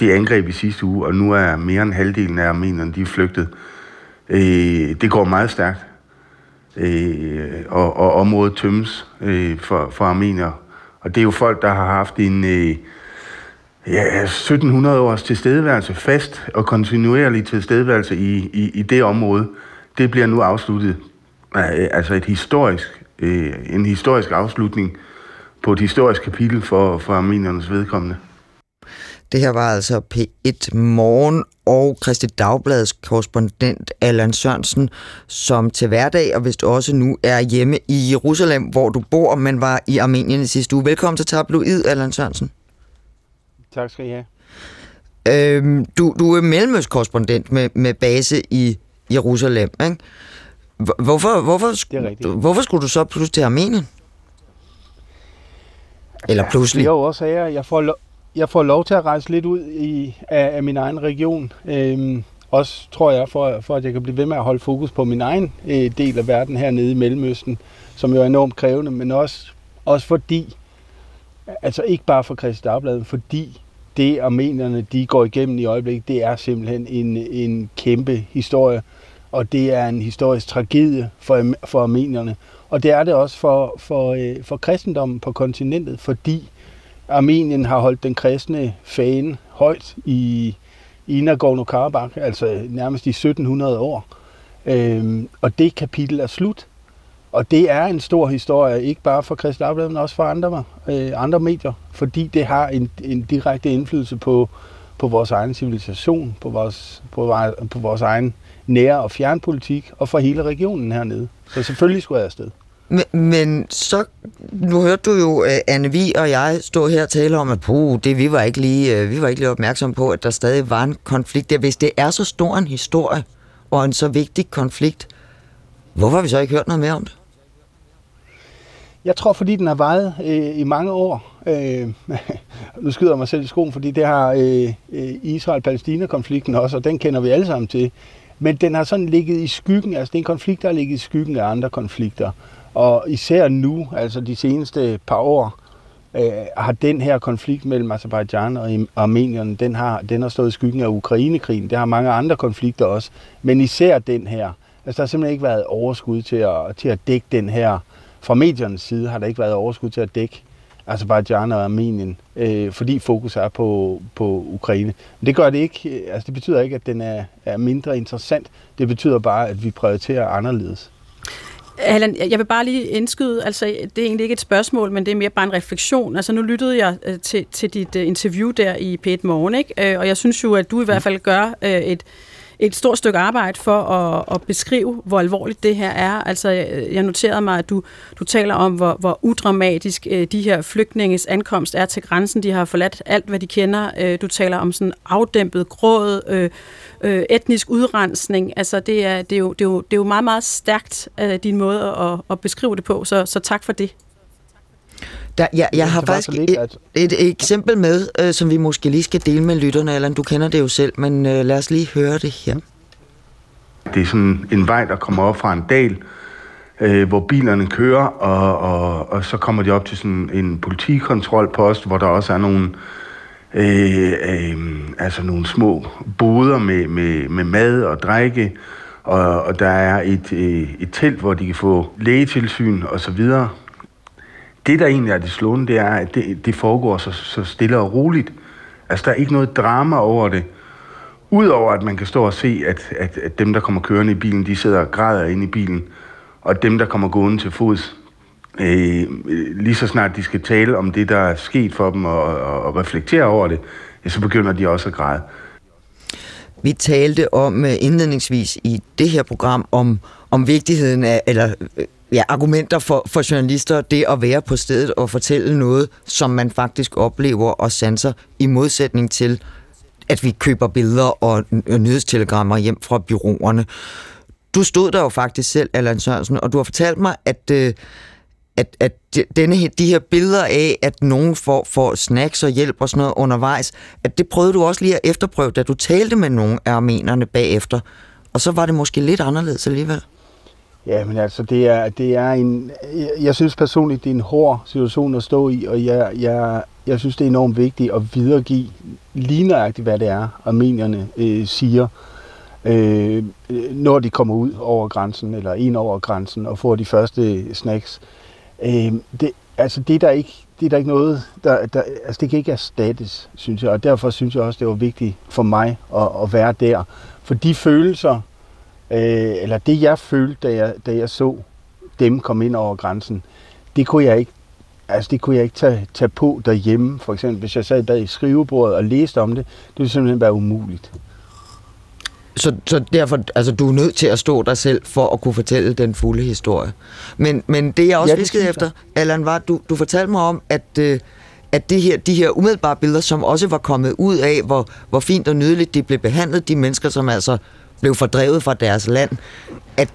de angreb i sidste uge, og nu er mere end halvdelen af armenerne, de er flygtet. Øh, det går meget stærkt, øh, og, og området tømmes øh, for, for armenier. Og det er jo folk, der har haft en øh, ja, 1700 års tilstedeværelse, fast og kontinuerlig tilstedeværelse i, i, i det område. Det bliver nu afsluttet. Øh, altså et historisk, øh, en historisk afslutning på et historisk kapitel for, for armeniernes vedkommende. Det her var altså P1 Morgen og Christi Dagbladets korrespondent Allan Sørensen, som til hverdag og vist også nu er hjemme i Jerusalem, hvor du bor, men var i Armenien i sidste uge. Velkommen til Tabloid, Allan Sørensen. Tak skal I have. Øhm, du, du er mellemøstkorrespondent med, med base i Jerusalem, ikke? Hvorfor, hvorfor, hvorfor skulle du så pludselig til Armenien? Eller pludselig? Det er jo også, at jeg får, lov, jeg får lov til at rejse lidt ud i, af, af min egen region. Øhm, også tror jeg, for, for at jeg kan blive ved med at holde fokus på min egen øh, del af verden hernede i Mellemøsten, som jo er enormt krævende, men også, også fordi, altså ikke bare for Christi Dagblad, fordi det armenierne de går igennem i øjeblikket, det er simpelthen en, en kæmpe historie, og det er en historisk tragedie for, for armenierne. Og det er det også for, for, øh, for kristendommen på kontinentet, fordi Armenien har holdt den kristne fane højt i, i Nagorno-Karabakh, altså nærmest i 1700 år. Øhm, og det kapitel er slut. Og det er en stor historie, ikke bare for Christi Dagblad, men også for andre, øh, andre medier, fordi det har en, en direkte indflydelse på, på vores egen civilisation, på vores, på, på vores egen nære- og fjernpolitik, og for hele regionen hernede. Så selvfølgelig skulle jeg afsted. Men, men så, nu hørte du jo øh, Anne Vi og jeg stå her og tale om, at puh, det, vi, var ikke lige, øh, vi var ikke lige opmærksom på, at der stadig var en konflikt der. Hvis det er så stor en historie og en så vigtig konflikt, hvorfor har vi så ikke hørt noget mere om det? Jeg tror, fordi den har vejet øh, i mange år. Øh, nu skyder jeg mig selv i skoen, fordi det har øh, øh, Israel-Palæstina-konflikten også, og den kender vi alle sammen til. Men den har sådan ligget i skyggen, altså det er en konflikt, der har ligget i skyggen af andre konflikter. Og især nu, altså de seneste par år, øh, har den her konflikt mellem Azerbaijan og Armenien, den har, den har stået i skyggen af Ukrainekrigen. Det har mange andre konflikter også. Men især den her. Altså der har simpelthen ikke været overskud til at, til at dække den her. Fra mediernes side har der ikke været overskud til at dække Azerbaijan og Armenien, øh, fordi fokus er på, på Ukraine. Men det gør det ikke, altså det betyder ikke, at den er, er mindre interessant. Det betyder bare, at vi prioriterer anderledes. Allan, jeg vil bare lige indskyde, altså det er egentlig ikke et spørgsmål, men det er mere bare en refleksion. Altså nu lyttede jeg øh, til, til dit øh, interview der i P1 Morgen, ikke? Øh, og jeg synes jo, at du i hvert fald gør øh, et, et stort stykke arbejde for at, at beskrive, hvor alvorligt det her er. Altså, jeg noterede mig, at du, du taler om, hvor, hvor udramatisk øh, de her flygtninges ankomst er til grænsen. De har forladt alt, hvad de kender. Øh, du taler om sådan afdæmpet gråd, øh, øh, etnisk udrensning. Altså, det er, det, er jo, det, er jo, det er jo meget, meget stærkt, øh, din måde at, at beskrive det på, så, så tak for det. Der, ja, jeg har faktisk et, et, et eksempel med, øh, som vi måske lige skal dele med lytterne, eller du kender det jo selv, men øh, lad os lige høre det her. Det er sådan en vej, der kommer op fra en dal, øh, hvor bilerne kører, og, og, og så kommer de op til sådan en politikontrolpost, hvor der også er nogle øh, øh, altså nogle små boder med, med, med mad og drikke, og, og der er et, øh, et telt, hvor de kan få lægetilsyn og så videre. Det, der egentlig er det slående, det er, at det, det foregår så, så stille og roligt. Altså, der er ikke noget drama over det. Udover at man kan stå og se, at, at, at dem, der kommer kørende i bilen, de sidder og græder inde i bilen, og dem, der kommer gående til fods, øh, lige så snart de skal tale om det, der er sket for dem, og, og, og reflektere over det, ja, så begynder de også at græde. Vi talte om øh, indledningsvis i det her program om, om vigtigheden af, eller øh, ja, argumenter for, for journalister, det at være på stedet og fortælle noget, som man faktisk oplever og sanser, i modsætning til, at vi køber billeder og nyhedstelegrammer hjem fra byråerne. Du stod der jo faktisk selv, Allan Sørensen, og du har fortalt mig, at, øh, at, at denne, de her billeder af, at nogen får, får snacks og hjælp og sådan noget undervejs, at det prøvede du også lige at efterprøve, da du talte med nogle af armenerne bagefter. Og så var det måske lidt anderledes alligevel. Ja, men altså, det er, det er en... Jeg, jeg synes personligt, det er en hård situation at stå i, og jeg, jeg, jeg synes, det er enormt vigtigt at videregive lige nøjagtigt, hvad det er, armenierne øh, siger, øh, når de kommer ud over grænsen, eller ind over grænsen, og får de første snacks. Øh, det, altså, det er der ikke, det er der ikke noget, der, der, altså det kan ikke erstattes, synes jeg, og derfor synes jeg også, det var vigtigt for mig at, at være der. For de følelser, øh, eller det jeg følte, da jeg, da jeg så dem komme ind over grænsen, det kunne jeg ikke Altså, det kunne jeg ikke tage, tage på derhjemme. For eksempel, hvis jeg sad bag i skrivebordet og læste om det, det ville simpelthen være umuligt. Så, så derfor, altså du er nødt til at stå dig selv for at kunne fortælle den fulde historie. Men, men det jeg også ja, viskede efter, Allan, var, du, du fortalte mig om, at, øh, at det her, de her umiddelbare billeder, som også var kommet ud af, hvor, hvor fint og nydeligt de blev behandlet, de mennesker, som altså blev fordrevet fra deres land, at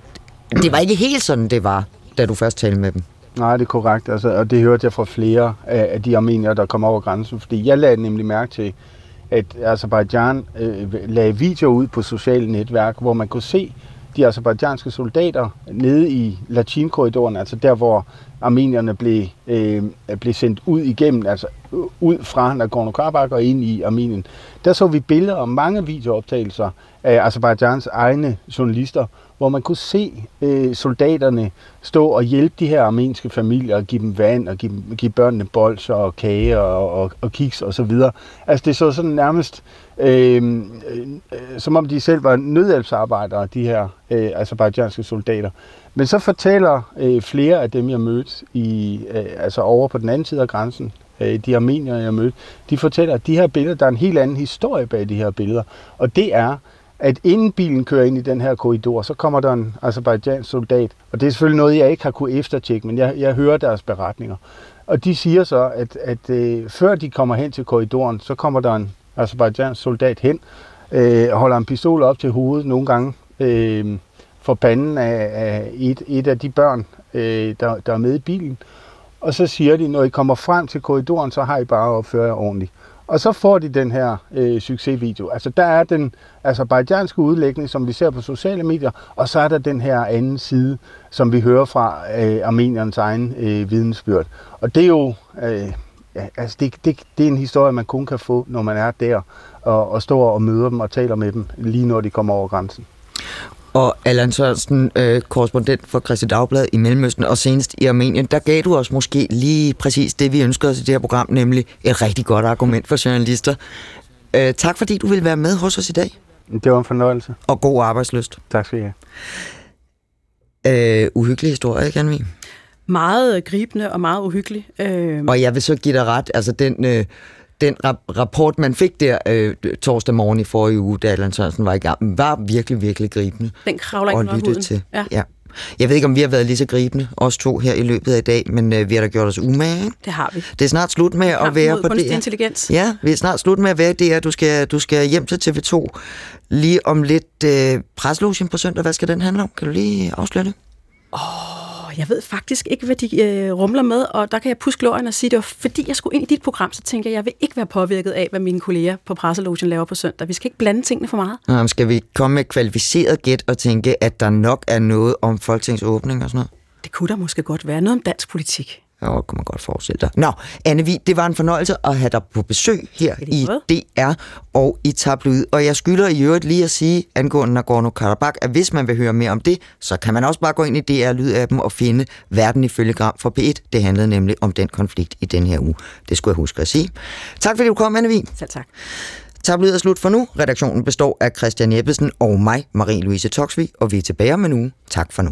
det var ikke helt sådan, det var, da du først talte med dem. Nej, det er korrekt, altså, og det hørte jeg fra flere af de armenier, der kom over grænsen, fordi jeg lagde nemlig mærke til, at Azerbaijan øh, lagde videoer ud på sociale netværk, hvor man kunne se de azerbaijanske soldater nede i Lachin-korridoren, altså der, hvor armenierne blev, øh, blev sendt ud igennem, altså ud fra Nagorno-Karabakh og ind i Armenien. Der så vi billeder og mange videooptagelser af Azerbaijans egne journalister, hvor man kunne se øh, soldaterne stå og hjælpe de her armenske familier og give dem vand og give, give børnene bolser og kage og, og, og kiks og så videre. Altså det så sådan nærmest øh, øh, som om de selv var nødhjælpsarbejdere, de her øh, azerbaijanske soldater. Men så fortæller øh, flere af dem, jeg mødte i, øh, altså over på den anden side af grænsen, øh, de armenier, jeg mødte, de fortæller, at de her billeder, der er en helt anden historie bag de her billeder. Og det er, at inden bilen kører ind i den her korridor, så kommer der en azerbaijansk soldat. Og det er selvfølgelig noget, jeg ikke har kunne eftertjekke, men jeg, jeg hører deres beretninger. Og de siger så, at, at øh, før de kommer hen til korridoren, så kommer der en azerbaijansk soldat hen, øh, holder en pistol op til hovedet nogle gange øh, for panden af, af et, et af de børn, øh, der, der er med i bilen. Og så siger de, når I kommer frem til korridoren, så har I bare opført jer ordentligt. Og så får de den her øh, succesvideo. Altså der er den azerbaijanske udlægning, som vi ser på sociale medier, og så er der den her anden side, som vi hører fra øh, armeniernes egen øh, vidensbyrd. Og det er jo... Øh, ja, altså det, det, det er en historie, man kun kan få, når man er der og, og står og møder dem og taler med dem, lige når de kommer over grænsen. Og Allan Sørensen, øh, korrespondent for Christi Dagblad i Mellemøsten og senest i Armenien, der gav du os måske lige præcis det, vi ønsker os i det her program, nemlig et rigtig godt argument for journalister. Øh, tak fordi du ville være med hos os i dag. Det var en fornøjelse. Og god arbejdsløst. Tak skal I have. Øh, uhyggelig historie, ikke Anne Meget gribende og meget uhyggelig. Øh... Og jeg vil så give dig ret, altså den... Øh, den rap- rapport, man fik der øh, torsdag morgen i forrige uge, da Allan Sørensen var i gang, var virkelig, virkelig gribende. Den kravler ikke lytte huden. til. Ja. ja. Jeg ved ikke, om vi har været lige så gribende, os to her i løbet af i dag, men øh, vi har da gjort os umage. Det har vi. Det er snart slut med at være på det. intelligens. Ja, vi er snart slut med at være det. Du skal, du skal hjem til TV2 lige om lidt. Øh, preslogen på søndag, hvad skal den handle om? Kan du lige afsløre det? Åh, oh jeg ved faktisk ikke, hvad de øh, rumler med, og der kan jeg puske glorien og sige, det var fordi, jeg skulle ind i dit program, så tænker jeg, jeg vil ikke være påvirket af, hvad mine kolleger på presselogen laver på søndag. Vi skal ikke blande tingene for meget. Nå, skal vi komme med kvalificeret gæt og tænke, at der nok er noget om folketingsåbning og sådan noget? Det kunne der måske godt være. Noget om dansk politik. Ja, kan man godt forestille dig. Nå, Anne det var en fornøjelse at have dig på besøg her i DR og i Tabloid. Og jeg skylder i øvrigt lige at sige, angående Nagorno-Karabakh, at hvis man vil høre mere om det, så kan man også bare gå ind i DR Lyd-appen og finde Verden ifølge Gram for P1. Det handlede nemlig om den konflikt i den her uge. Det skulle jeg huske at sige. Tak fordi du kom, Anne Vig. Selv tak. Tabloid er slut for nu. Redaktionen består af Christian Jeppesen og mig, Marie-Louise Toksvig, og vi er tilbage om en uge. Tak for nu.